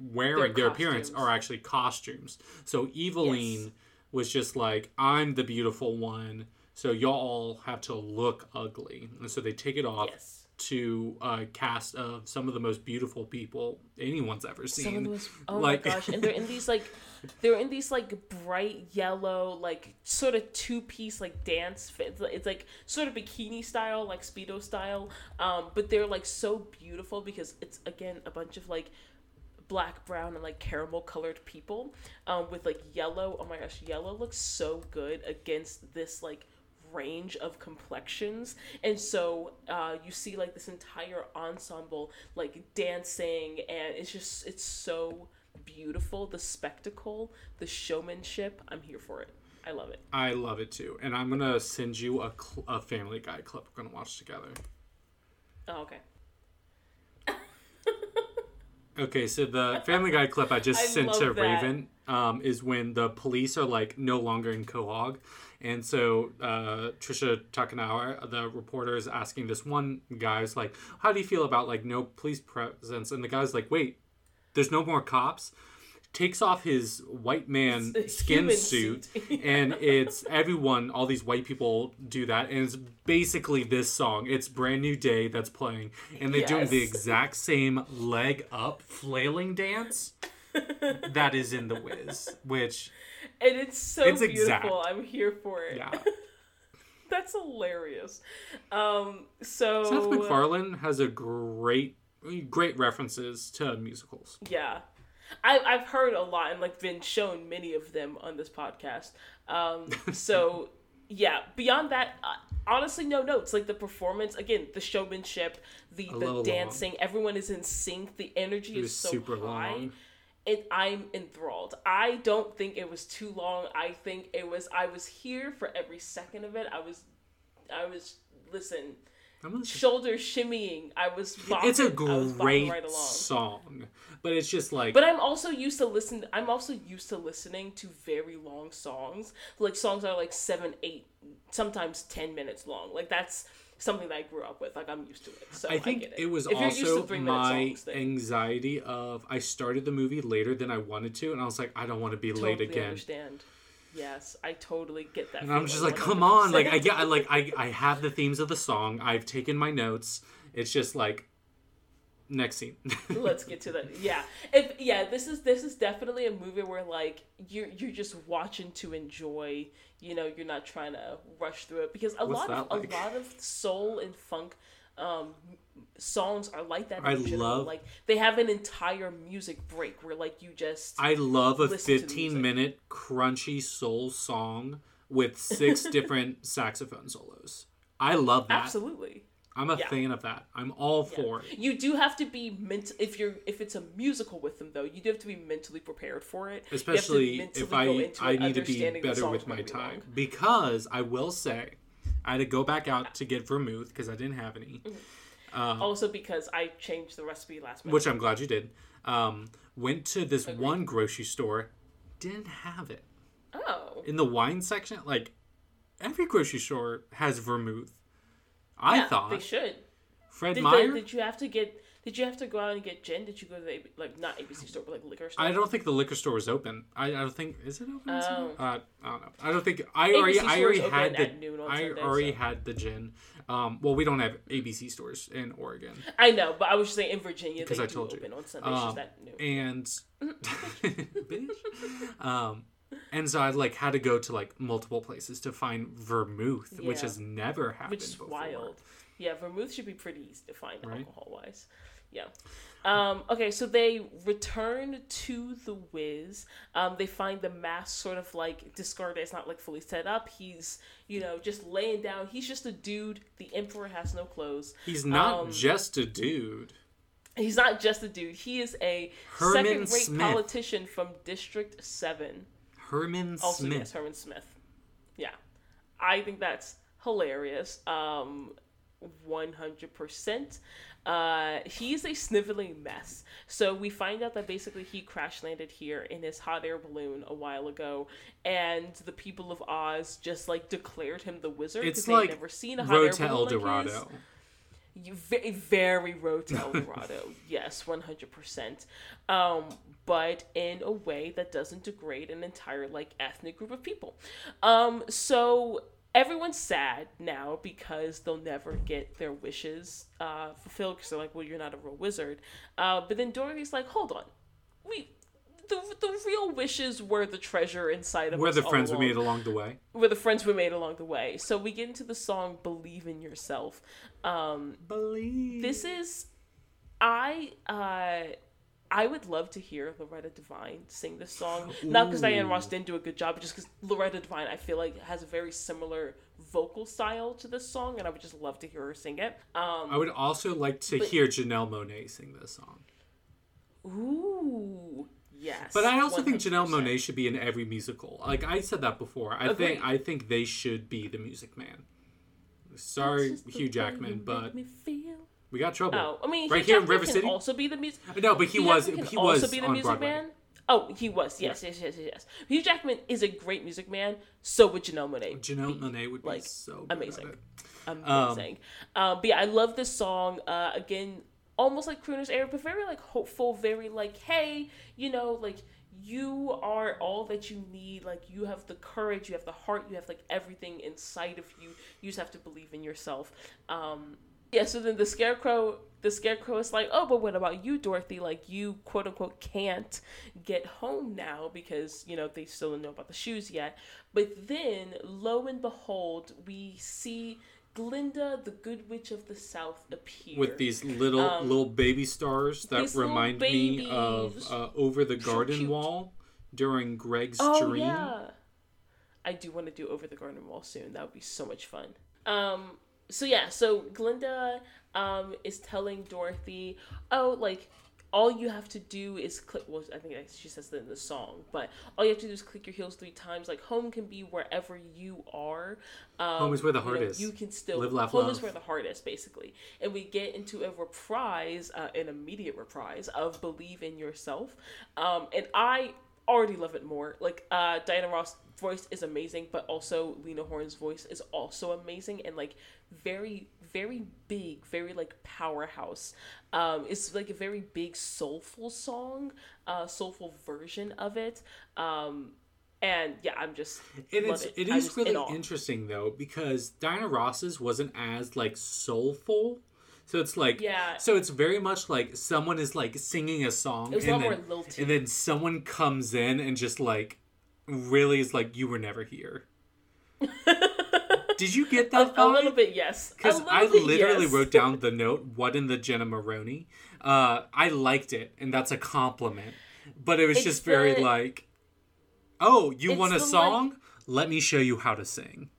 wearing. Their, Their appearance are actually costumes. So Evillene Yes. was just like I'm the beautiful one. So y'all have to look ugly, and so they take it off. yes. To a cast of some of the most beautiful people anyone's ever seen. Some of those, oh Like- my gosh! And they're in these like, they're in these like bright yellow, like sort of two piece like dance. fit- It's, it's like sort of bikini style, like speedo style. Um, but they're like so beautiful because it's again a bunch of like black, brown, and like caramel colored people, um, with like yellow. Oh my gosh, yellow looks so good against this like range of complexions and so uh, you see like this entire ensemble like dancing and it's just it's so beautiful the spectacle the showmanship i'm here for it i love it I love it too, and I'm gonna send you a, cl- a Family Guy clip we're gonna watch together. oh okay Okay, so the Family Guy clip I just I sent to that. Raven um, is when the police are like no longer in Quahog. And so uh, Trisha Takanawa, the reporter, is asking this one guy guy's like, "How do you feel about like no police presence?" And the guy's like, "Wait, there's no more cops." Takes off his white man skin suit, suit. and it's everyone. All these white people do that, and it's basically this song. It's "Brand New Day" that's playing, and they're doing the exact same leg up flailing dance that is in the Wiz, which and it's so It's beautiful. exact. I'm here for it. yeah. That's hilarious. Um, so Seth MacFarlane has a great, great references to musicals. Yeah. I, I've heard a lot and like been shown many of them on this podcast. Um, so yeah, beyond that, uh, honestly, no notes. Like the performance, again, the showmanship, the, the dancing, everyone is in sync. The energy It is so super high. long. And I'm enthralled. I don't think it was too long. I think it was. I was here for every second of it. I was, I was. Listen, shoulder shimmying. I was. Bopping, It's a great right song, but it's just like But I'm also used to listen. I'm also used to listening to very long songs, like songs that are like seven, eight, sometimes ten minutes long. Like that's something that I grew up with. Like I'm used to it. So I, I think get it. was If you're used to also my songs, anxiety of I started the movie later than I wanted to, and I was like, I don't want to be late again. Understand? Yes, I totally get that. And I'm just like, come on, like I get, I like I I have the themes of the song. I've taken my notes. It's just like next scene. let's get to that yeah if yeah this is this is definitely a movie where like you're you're just watching to enjoy you know you're not trying to rush through it because a What's lot of like? a lot of soul and funk um songs are like that in I general. love- like they have an entire music break where like you just I love a Listen to the 15 minute crunchy soul song with six different saxophone solos. I love that. absolutely I'm a Yeah. fan of that. I'm all for it. you do have to be ment if you're if it's a musical with them though you do have to be mentally prepared for it You have to Especially if I I need to be better with my gonna be long. time because I will say I had to go back out to get vermouth because I didn't have any, also because I changed the recipe last minute which I'm glad you did. Um, went to this one grocery store, didn't have it oh in the wine section. Like every grocery store has vermouth. I Yeah, thought they should. Fred Did, Meyer. they, did you have to get? Did you have to go out and get gin? Did you go to the like not ABC store but like liquor store? I don't think the liquor store is open. I, I don't think is it open. Oh. Uh, I don't know. I don't think I already I already had the at noon on I Sunday, already so- had the gin. Um, well, we don't have ABC stores in Oregon, I know, but I was just saying in Virginia Because I told you. open on Sundays. Um, just that noon. and bitch. Um, and so I like had to go to like multiple places to find vermouth, which has never happened which is before. wild. Yeah, vermouth should be pretty easy to find Right. alcohol wise. Yeah. Um, okay, so they return to the Wiz. Um, they find the mask sort of like discarded. It's not like fully set up. He's, you know, just laying down. He's just a dude. The Emperor has no clothes. He's not Um, just a dude. He's not just a dude. He is a Herman second-rate Smith. politician from District Seven. Herman Also, Smith. yes, Herman Smith. Yeah, I think that's hilarious. Um, one hundred percent. Uh, he's a sniveling mess. So we find out that basically he crash landed here in his hot air balloon a while ago, and the people of Oz just like declared him the wizard It's because they'd like never seen a hot Road air to balloon El like his. You- Very, very road to El Dorado. yes, one hundred percent. Um, but in a way that doesn't degrade an entire like ethnic group of people. Um, so everyone's sad now because they'll never get their wishes uh, fulfilled because they're like, well, you're not a real wizard. Uh, but then Dorothy's like, hold on, we. The, the real wishes were the treasure inside of We're us the all friends we made along the way. were the friends we made along the way. So we get into the song "Believe in Yourself." Um, Believe. this is, I uh, I would love to hear Loretta Devine sing this song. Not because Diane Ross didn't do a good job, but just because Loretta Devine, I feel like has a very similar vocal style to this song, and I would just love to hear her sing it. Um, I would also like to But- hear Janelle Monae sing this song. ooh, yes. But I also think Janelle 100%. Monae should be in every musical. Like I said that before. I Agreed. think I think they should be the Music Man. Sorry, Hugh Jackman, but me feel. We got trouble. Oh, I mean, right Hugh here in Jackman River can City. also be the music. no, but he Hugh was Jackman he was also be the on music Broadway. man. Oh, he was. Yes, yes, yes, yes, yes. Hugh Jackman is a great music man. So would Janelle Monae. Janelle be, Monae would be like, so good amazing. At it. amazing. Um, but yeah, I love this song. Uh, again, almost like Crooner's era, but very like hopeful, very like, hey, you know, like you are all that you need. Like you have the courage, you have the heart, you have like everything inside of you. You just have to believe in yourself. Um, yeah. So then the scarecrow, the scarecrow is like, oh, but what about you, Dorothy? Like you quote unquote can't get home now because you know they still don't know about the shoes yet. But then, lo and behold, we see Glinda, the Good Witch of the South, appear with these little Um, little baby stars that remind me of uh, over the garden cute. wall during Greg's Oh dream. yeah, I do want to do Over the Garden Wall soon. That would be so much fun. Um. So yeah. So Glinda um is telling Dorothy, oh, like all you have to do is click. Well, I think she says that in the song, but all you have to do is click your heels three times. Like home can be wherever you are. Um, Home is where the you heart know, is. You can still Live, laugh, home love. is where the heart is, basically. And we get into a reprise, uh, an immediate reprise of "Believe in Yourself," um, and I already love it more. Like uh, Diana Ross' voice is amazing, but also Lena Horne's voice is also amazing and like very, very big, very like powerhouse. Um, it's like a very big soulful song, uh, soulful version of it. Um, and yeah, I'm just And it's it. it is just in really interesting though because Diana Ross's wasn't as like soulful. So it's like Yeah. So it's very much like someone is like singing a song It was and then, and then someone comes in and just like really is like you were never here. Did you get that? a, a little bit, yes. Because I literally yes. wrote down the note, what in the Jenna Maroney? Uh, I liked it, and that's a compliment. But it was It's just very like, oh, you want a the, like- song? Let me show you how to sing.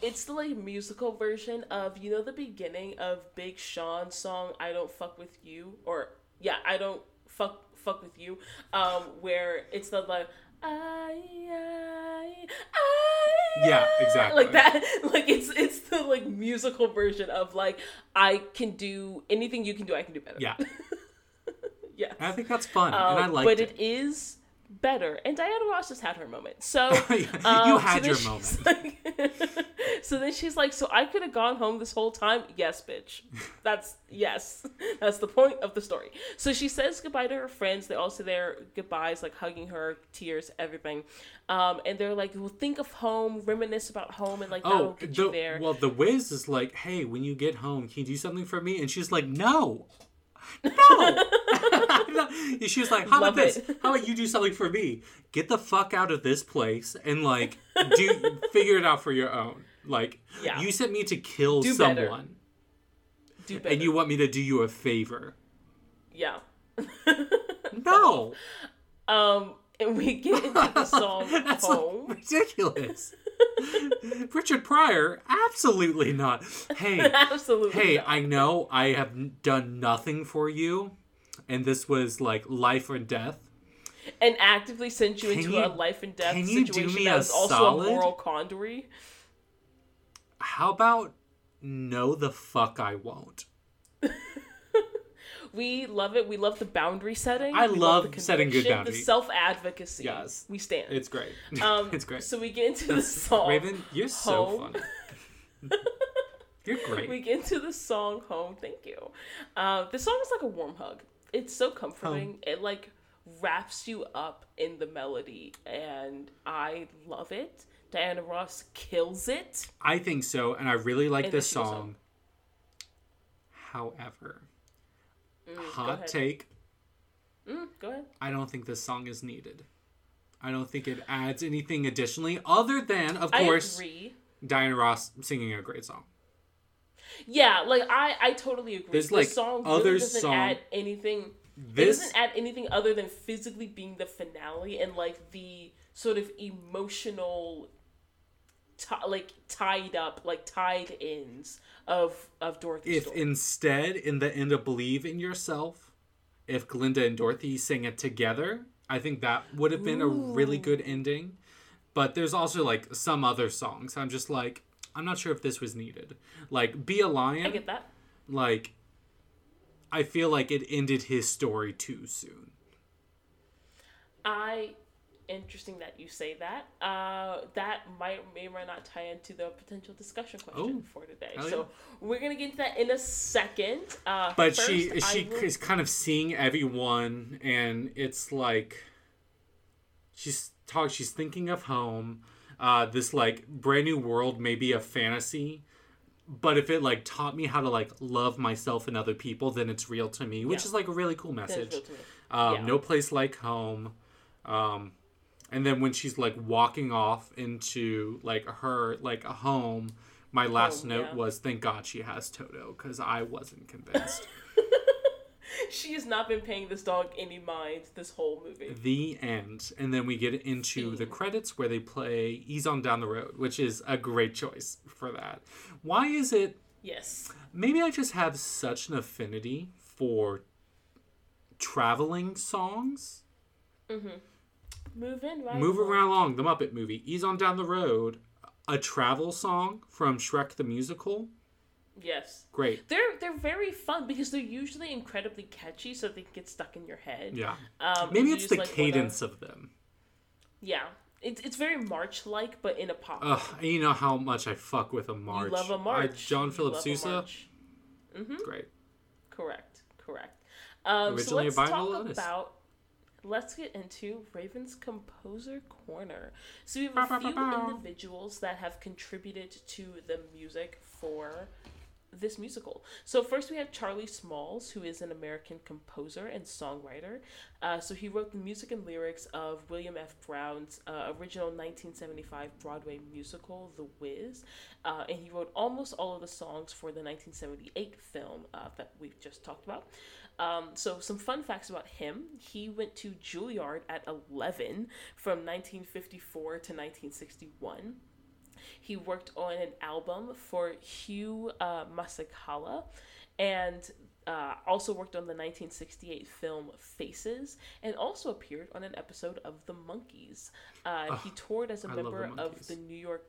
It's the like musical version of you know the beginning of Big Sean's song "I Don't Fuck with You" or yeah, "I Don't Fuck Fuck with You," um, where it's the like I I I Yeah, exactly. like that. Like it's it's the like musical version of like I can do anything you can do, I can do better. Yeah. yeah. I think that's fun, Um, and I liked but it. it is better. And Diana Ross just had her moment. So You um, had so your moment. like- so then she's like, "So I could have gone home this whole time." Yes, bitch. That's yes. That's the point of the story. So she says goodbye to her friends. They all say their goodbyes, like hugging her, tears, everything. Um, and they're like, "Well, think of home, reminisce about home, and like Oh, get the, you there." well, the Wiz is like, hey, when you get home, can you do something for me? And she's like, no. No. she was like, how Love about this? it. How about you do something for me? Get the fuck out of this place and like do figure it out for your own. Like Yeah. you sent me to kill Do someone do better. and you want me to do you a favor. yeah. No. Um, and we get into the song That's "Home." like, ridiculous. Richard Pryor, absolutely not. Hey, Absolutely. hey, not. I know I have done nothing for you, and this was like life or death. and actively sent you Can into you- a life and death can you do situation me that a was also solid? a moral quandary. How about no, the fuck I won't. We love it. We love the boundary setting. I We love the setting good boundaries. The self advocacy. Yes. we stand. It's great. um, it's great. So we get into the song. Raven, you're so Home. funny. you're great. We get into the song "Home." Thank you. Uh, the song is like a warm hug. It's so comforting. It like wraps you up in the melody, and I love it. Diana Ross kills it. I think so, and I really like And this song. home. However, Mm, hot take. Mm, go ahead. I don't think this song is needed. I don't think it adds anything additionally, other than, of course, agree. Diana Ross singing a great song. Yeah, like I, I totally agree. There's, the like, song other really doesn't song- add anything. it This doesn't add anything other than physically being the finale and like the sort of emotional, ti like tied up, like tied ends of of Dorothy. if story. instead in the end of Believe in Yourself, if Glinda and Dorothy sing it together, I think that would have been a really good ending. But there's also like some other songs. I'm just like, I'm not sure if this was needed. Like Be a Lion. I get that. like I feel like it ended his story too soon. I interesting that you say that. Uh, that might may or might not tie into the potential discussion question Oh, for today. So yeah. we're gonna get into that in a second. Uh, But first, she she will- is kind of seeing everyone, and it's like she's talk. She's thinking of home. Uh, this like brand new world may be a fantasy, but if it like taught me how to like love myself and other people, then it's real to me, which Yeah. is like a really cool message. real to me. Um, Yeah. No place like home. Um, and then when she's like walking off into like her like a home, my last Home, note yeah. was thank God she has Toto because I wasn't convinced. She has not been paying this dog any mind this whole movie. the end, and then we get into the credits where they play "Ease on Down the Road," which is a great choice for that. Why is it? Yes. Maybe I just have such an affinity for traveling songs. Move in, right? Move around along the Muppet movie. Ease on down the road. A travel song from Shrek the Musical. Yes. Great. They're they're very fun because they're usually incredibly catchy, so they can get stuck in your head. Yeah. Um, Maybe it's the like, cadence of them. Yeah, it's it's very March like, but in a pop. Ugh, you know how much I fuck with a march. You love a I- march. John You Philip Sousa. Great. Correct. Correct. Um, so Originally a let's talk about. Let's get into Raven's Composer Corner. So we have a bow, few bow, bow. individuals that have contributed to the music for this musical. So first we have Charlie Smalls, who is an American composer and songwriter. Uh, so he wrote the music and lyrics of William F. Brown's uh, original 1975 Broadway musical, The Wiz, uh, and he wrote almost all of the songs for the 1978 film uh, that we've just talked about. Um, so some fun facts about him: he went to Juilliard at 11 from 1954 to 1961. He worked on an album for Hugh uh, Masekela and uh, also worked on the 1968 film Faces and also appeared on an episode of The Monkees. Uh, he toured as a I member of the New York.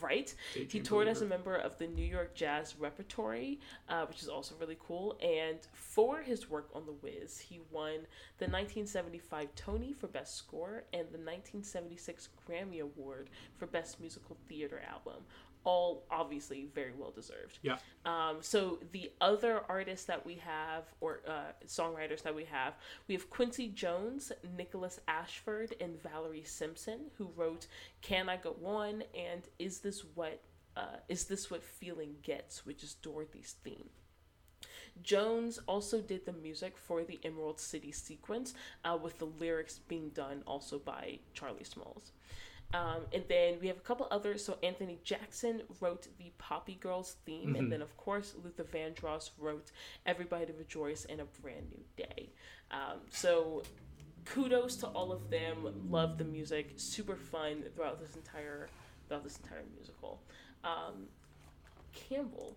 Right, he toured as a member of the New York Jazz Repertory, uh, which is also really cool. And for his work on The Wiz, he won the 1975 Tony for Best Score and the 1976 Grammy Award for Best Musical Theater Album. All obviously very well deserved. Yeah. Um, so the other artists that we have, or uh, songwriters that we have, we have Quincy Jones, Nickolas Ashford, and Valerie Simpson, who wrote "Can I Go On" and "Is This What uh, Is This What Feeling Gets," which is Dorothy's theme. Jones also did the music for the Emerald City sequence, uh, with the lyrics being done also by Charlie Smalls. Um, and then we have a couple others. So Anthony Jackson wrote the Poppy Girls theme, and then of course Luther Vandross wrote "Everybody Rejoice" and "A Brand New Day." Um, so kudos to all of them. Love the music. Super fun throughout this entire throughout this entire musical. Um, Campbell,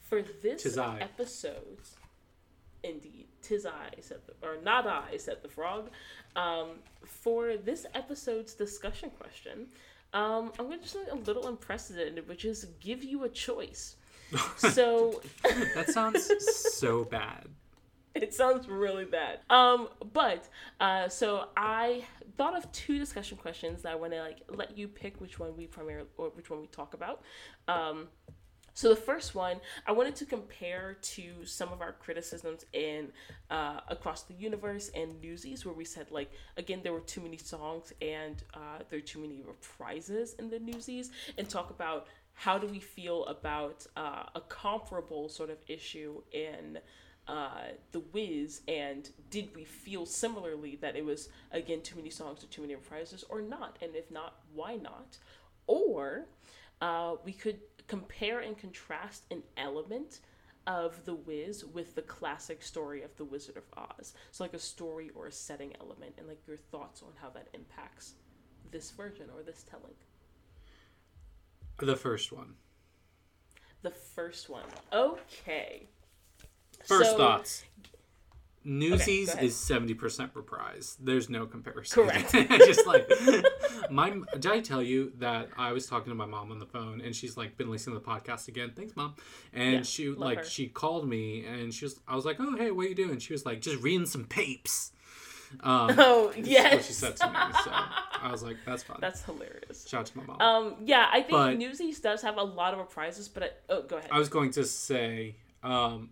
for this episode, indeed, tis I said the, or not I said the frog. Um, for this episode's discussion question, um, I'm going to do something a little unprecedented, which is give you a choice. So That sounds so bad. it sounds really bad. Um, but uh, so I thought of two discussion questions that I want to like let you pick which one we primarily or which one we talk about. Um, so the first one I wanted to compare to some of our criticisms in uh, Across the Universe and Newsies, where we said like again there were too many songs and uh, there are too many reprises in the Newsies, and talk about how do we feel about uh, a comparable sort of issue in uh, The Wiz, and did we feel similarly that it was again too many songs or too many reprises, or not? And if not, why not? Or uh, we could compare and contrast an element of The Wiz with the classic story of The Wizard of Oz. So, like a story or a setting element, and like your thoughts on how that impacts this version or this telling. The first one. The first one. Okay. First So, thoughts. Newsies ahead. is seventy percent reprise. There's no comparison. Correct. Just like my. Did I tell you that I was talking to my mom on the phone and she's like been listening to the podcast again? Thanks, mom. And Yeah, she like her. she called me and she was. I was like, oh hey, what are you doing? She was like, just reading some papes. Um, Oh yes, what she said to me. So I was like, that's fun. that's hilarious. Shout out to my mom. Um, yeah, I think But- Newsies does have a lot of reprises, but I, oh, go ahead. I was going to say, um,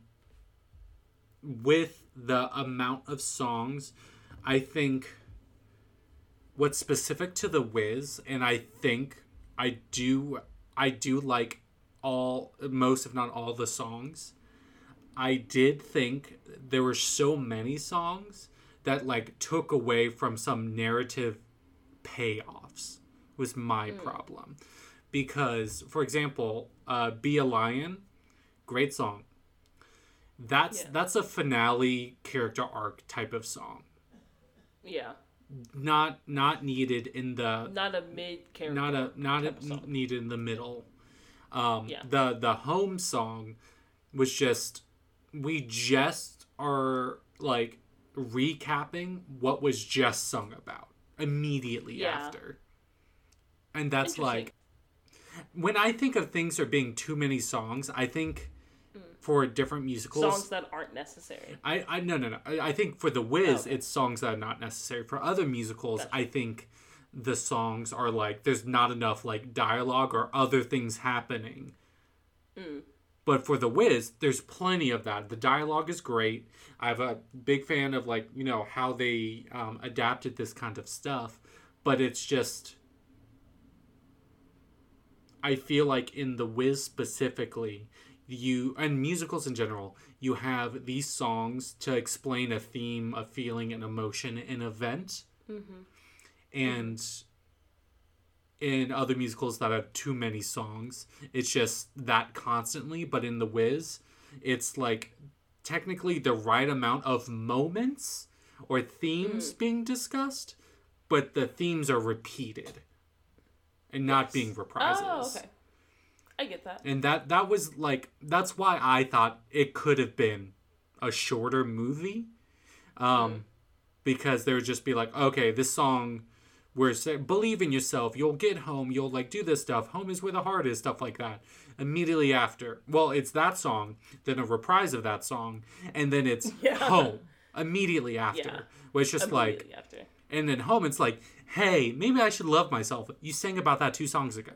with the amount of songs, I think what's specific to the Wiz, and I think I do, I do like all, most if not all the songs. I did think there were so many songs that like took away from some narrative payoffs was my problem. Because for example uh be a lion great song that's Yeah. that's a finale character arc type of song yeah, not not needed in the not a mid character. not a not a, type of song. needed in the middle um Yeah. the the home song was just we just are like recapping what was just sung about immediately Yeah. after and that's like when i think of things are being too many songs i think for different musicals songs that aren't necessary. I, I no no no. I, I think for the Wiz, Okay. it's songs that are not necessary. For other musicals, Gotcha. I think the songs are like there's not enough like dialogue or other things happening. Mm. But for the Wiz, there's plenty of that. The dialogue is great. I'm a big fan of like you know how they um, adapted this kind of stuff, but it's just. I feel like in the Wiz specifically, you and musicals in general, you have these songs to explain a theme, a feeling, an emotion, an event, Mm-hmm. and in other musicals that have too many songs, it's just that constantly. But in the Wiz, it's like technically the right amount of moments or themes being discussed, but the themes are repeated and not Yes. being reprises Oh, okay. I get that. and that that was like that's why I thought it could have been a shorter movie, um, because there would just be like, okay, this song, where say, believe in yourself, you'll get home, you'll like do this stuff. Home is where the heart is, stuff like that. Immediately after, well, it's that song, then a reprise of that song, and then it's Yeah. home immediately after, Yeah. where it's just like, after. and then home, it's like, hey, maybe I should love myself. You sang about that two songs ago.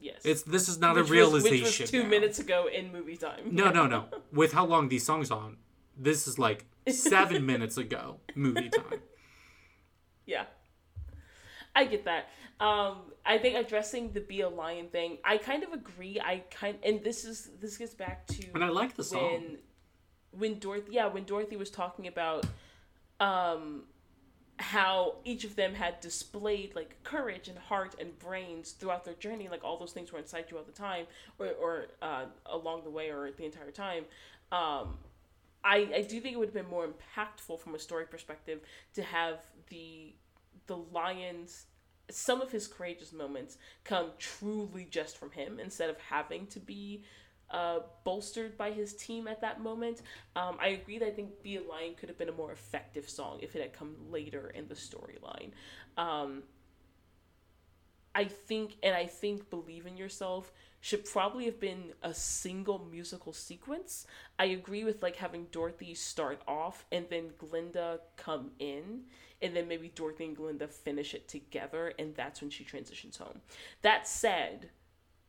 Yes. It's this is not which a realization. Was, which was two now. minutes ago in movie time. No, no, no. With how long these songs on, this is like seven minutes ago movie time. Yeah. I get that. Um, I think addressing the be a lion thing, I kind of agree. I kind and this is this gets back to And I like the song. when when Dorothy yeah, when Dorothy was talking about um how each of them had displayed like courage and heart and brains throughout their journey, like all those things were inside you all the time, or or uh, along the way, or the entire time. Um, I I do think it would have been more impactful from a story perspective to have the the lions some of his courageous moments come truly just from him instead of having to be uh, bolstered by his team at that moment. Um, I agree that I think Be a Lion could have been a more effective song if it had come later in the storyline. Um, I think, and I think Believe in Yourself should probably have been a single musical sequence. I agree with like having Dorothy start off and then Glinda come in, and then maybe Dorothy and Glinda finish it together, and that's when she transitions home. That said,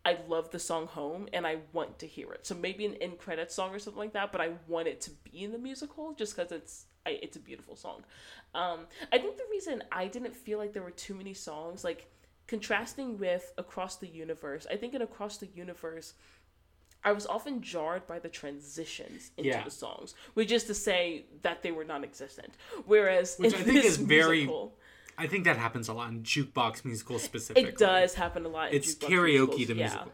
I love the song Home and I want to hear it. So maybe an end credit song or something like that, but I want it to be in the musical just because it's I, it's a beautiful song. Um, I think the reason I didn't feel like there were too many songs, like contrasting with Across the Universe, I think in Across the Universe, I was often jarred by the transitions into Yeah. the songs, which is to say that they were non-existent. Whereas Which I think this is very musical, I think that happens a lot in jukebox musicals specifically. it does happen a lot. in It's jukebox karaoke musicals, to yeah. musical.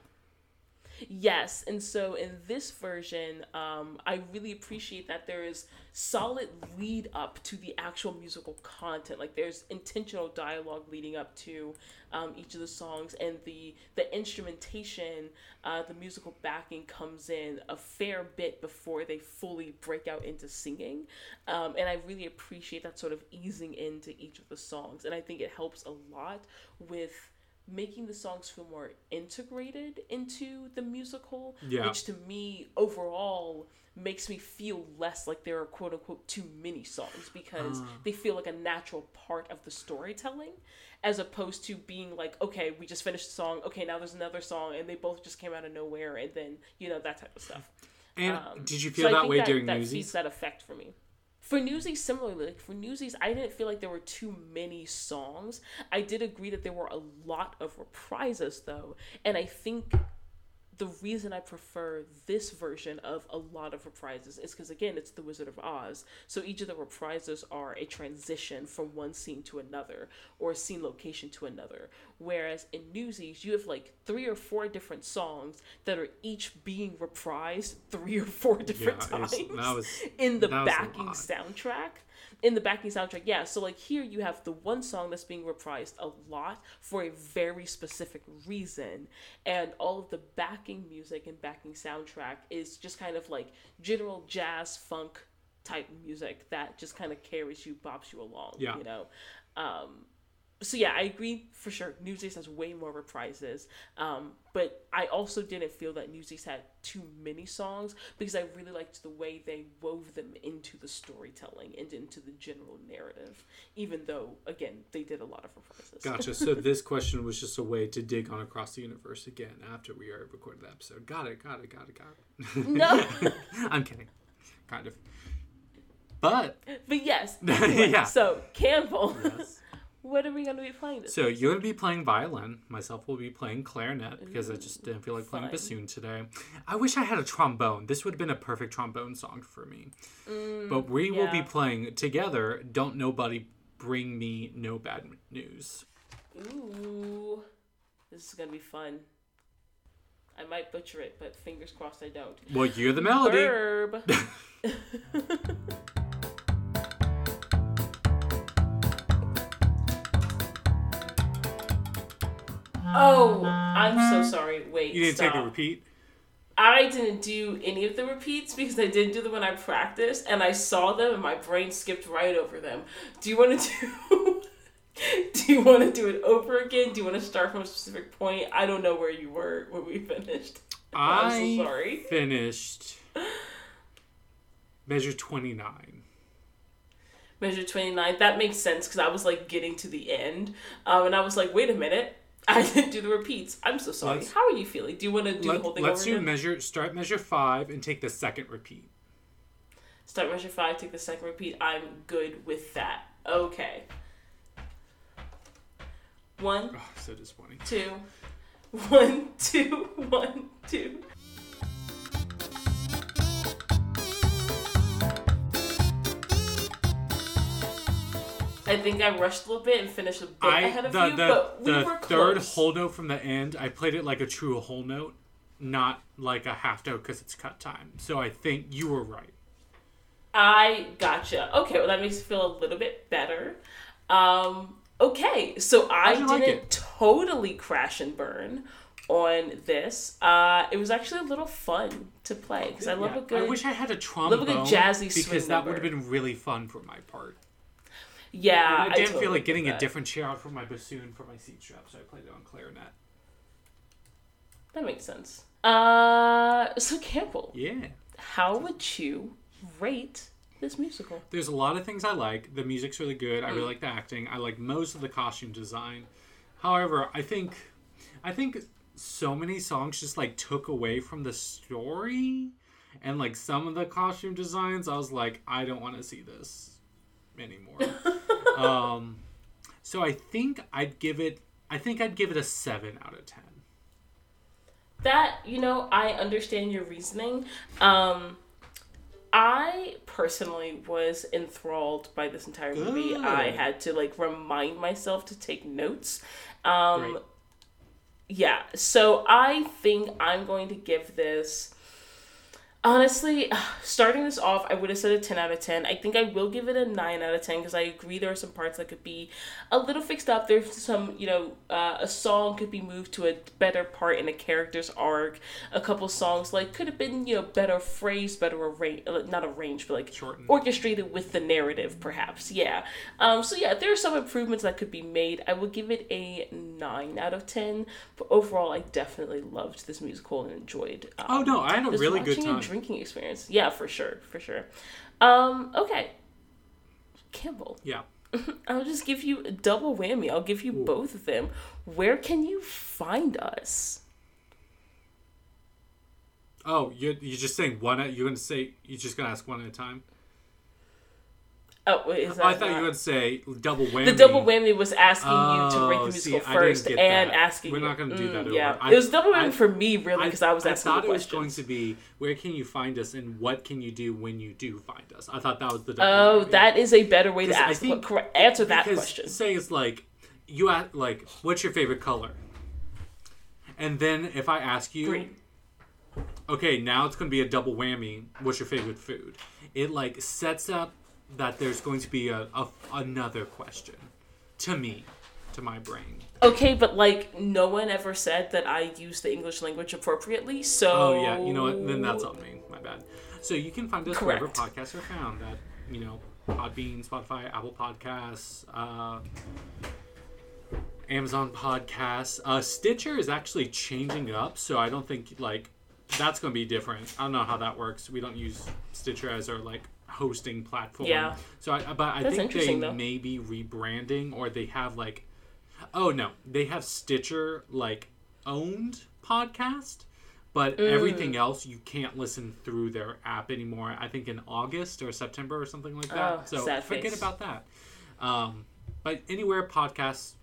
Yes, and so in this version, um, I really appreciate that there is solid lead up to the actual musical content. Like there's intentional dialogue leading up to um, each of the songs, and the the instrumentation, uh, the musical backing comes in a fair bit before they fully break out into singing, um, and I really appreciate that sort of easing into each of the songs, and I think it helps a lot with making the songs feel more integrated into the musical, Yeah. which to me overall makes me feel less like there are quote unquote too many songs because Ah. they feel like a natural part of the storytelling as opposed to being like okay we just finished the song okay now there's another song and they both just came out of nowhere and then you know that type of stuff And um, did you so feel I that way that, during that Newsies? that effect for me. For Newsies, similarly, like for Newsies, I didn't feel like there were too many songs. I did agree that there were a lot of reprises, though, and I think the reason I prefer this version of a lot of reprises is because again, it's The Wizard of Oz. So each of the reprises are a transition from one scene to another or a scene location to another. Whereas in Newsies, you have like three or four different songs that are each being reprised three or four different Yeah, times was- in the that was a backing soundtrack. In the backing soundtrack, yeah. So like here you have the one song that's being reprised a lot for a very specific reason, and all of the backing music and backing soundtrack is just kind of like general jazz funk type music that just kind of carries you, bops you along. Yeah. You know. Um, so yeah, I agree for sure. Newsies has way more reprises, um, but I also didn't feel that Newsies had too many songs because I really liked the way they wove them into the storytelling and into the general narrative. Even though, again, they did a lot of reprises. Gotcha. So this question was just a way to dig on across the universe again after we already recorded the episode. Got it. Got it. Got it. Got it. No, I'm kidding. Kind of. But but yes. Yeah. So Campbell, what are we going to be playing so you're gonna be playing violin. Myself will be playing clarinet because I just didn't feel like playing bassoon today. I wish I had a trombone. This would have been a perfect trombone song for me. Mm, but we will be playing together. Don't nobody bring me no bad news. Ooh, this is gonna be fun. I might butcher it, but fingers crossed I don't. Well, you're the melody. Verb. oh, I'm so sorry. Wait, You didn't stop. take a repeat. I didn't do any of the repeats because I didn't do them when I practiced, and I saw them, and my brain skipped right over them. Do you want to do? do you want to do it over again? Do you want to start from a specific point? I don't know where you were when we finished. I'm so sorry. finished measure 29. Measure 29. That makes sense because I was like getting to the end. Um, and I was like, wait a minute. I didn't do the repeats. I'm so sorry. Let's- How are you feeling? Do you want to do the whole thing over do again? measure start measure 5 and take the second repeat. Start measure five, take the second repeat. I'm good with that. Okay. One, Oh, so disappointing. two, one, two, one, two. I think I rushed a little bit and finished a bit I ahead of the you, the, but we the were third close. whole note from the end, I played it like a true whole note, not like a half note because it's cut time. So I think you were right. I gotcha. Okay, well that makes me feel a little bit better. Um, okay, so I didn't like totally crash and burn on this. Uh, it was actually a little fun to play because I love Yeah. a good. I wish I had a trombone. love a good jazzy swing because that would have been really fun for my part. Yeah, I didn't totally feel like getting a different chair out for my bassoon for my seat strap, so I played it on clarinet. That makes sense. Uh, so Campbell, Yeah. how would you rate this musical? There's a lot of things I like. The music's really good. I really like the acting. I like most of the costume design. However, I think I think so many songs just like took away from the story and like some of the costume designs I was like I don't want to see this anymore. um so I think I'd give it I think I'd give it a 7 out of 10. that you know i understand your reasoning um i personally was enthralled by this entire movie i had to like remind myself to take notes um yeah. So I think I'm going to give this. Honestly, starting this off, I would have said a 10 out of 10. I think I will give it a 9 out of 10 because I agree there are some parts that could be a little fixed up. There's some, you know, uh, a song could be moved to a better part in a character's arc. A couple songs, like, could have been, you know, better phrased, better arranged, not arranged, but like Shortened. orchestrated with the narrative, perhaps. Yeah. Um, so, yeah, there are some improvements that could be made. I will give it a 9 out of 10. But overall, I definitely loved this musical and enjoyed. Um, Oh no, I had a really good time. Drinking experience. Yeah, for sure, for sure. Um, okay, Campbell, Yeah. I'll just give you a double whammy. I'll give you Ooh. both of them. Where can you find us? Oh, you're you're just saying one. At, you're gonna say you're just gonna ask one at a time. Oh, is that I thought you not- were gonna say double whammy. The double whammy was asking you to rate Oh, the musical I didn't first and that. asking. We're not gonna do mm, that Yeah. I- it was double whammy I- for me really because I, was asking thought the it was going to be where can you find us and what can you do when you do find us. I thought that was the. double Oh, whammy. that is a better way to I ask. the think- que- answer that question. Say it's like you ask like what's your favorite color, and then if I ask you, Green. okay, now it's going to be a double whammy. What's your favorite food? It like sets up that there's going to be a, a another question to me, to my brain. Okay, but like no one ever said that I use the English language appropriately. So Oh yeah, you know what? Then that's on me. My bad. So you can find us wherever podcasts are found. that, you know, Podbean, Spotify, Apple Podcasts, uh, Amazon Podcasts. Uh, Stitcher is actually changing up, so I don't think like that's going to be different. I don't know how that works. We don't use Stitcher as our like hosting platform. Yeah. So I, but I That's think they though. may be rebranding, or they have like, oh no, they have Stitcher like owned podcast, but Mm. everything else you can't listen through their app anymore. I think in August or September or something like that. Oh, so forget face. about that. Um, but anywhere podcasts,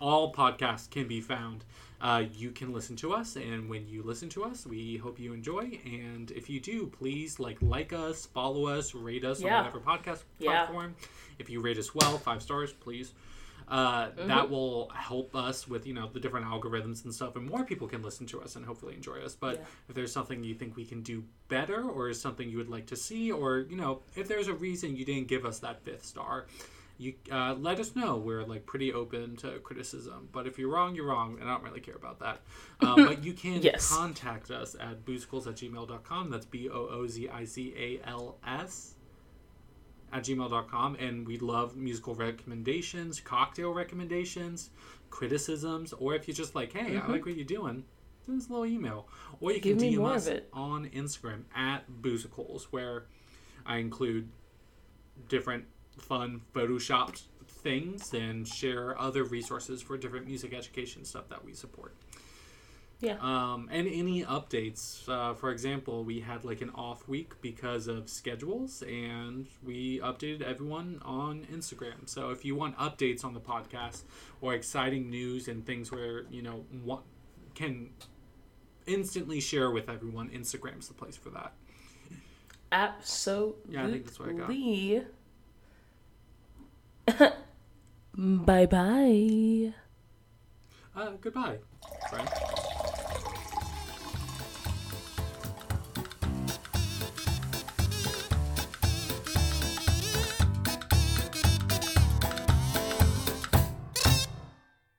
all podcasts can be found. Uh, you can listen to us, and when you listen to us, we hope you enjoy. And if you do, please like like us, follow us, rate us Yeah. on whatever podcast Yeah. platform. If you rate us well, five stars, please. Uh, Mm-hmm. That will help us with you know the different algorithms and stuff, and more people can listen to us and hopefully enjoy us. But Yeah. if there's something you think we can do better, or is something you would like to see, or you know if there's a reason you didn't give us that fifth star, you uh, let us know. We're like pretty open to criticism. But if you're wrong, you're wrong, and I don't really care about that. Um, but you can Yes. contact us at boozicals at gmail.com. That's B O O Z I C A L S at gmail.com. And we love musical recommendations, cocktail recommendations, criticisms, or if you're just like, hey, I like what you're doing, send us a little email. Or you can Mm-hmm. Give DM us on Instagram at boozicals, where I include different fun photoshopped things and share other resources for different music education stuff that we support. Yeah. Um, and any updates. Uh, for example, we had like an off week because of schedules, and we updated everyone on Instagram. So if you want updates on the podcast or exciting news and things where you know what can instantly share with everyone, Instagram's the place for that. Absolutely. Yeah, I think that's what I got. bye bye. Uh, goodbye, friend.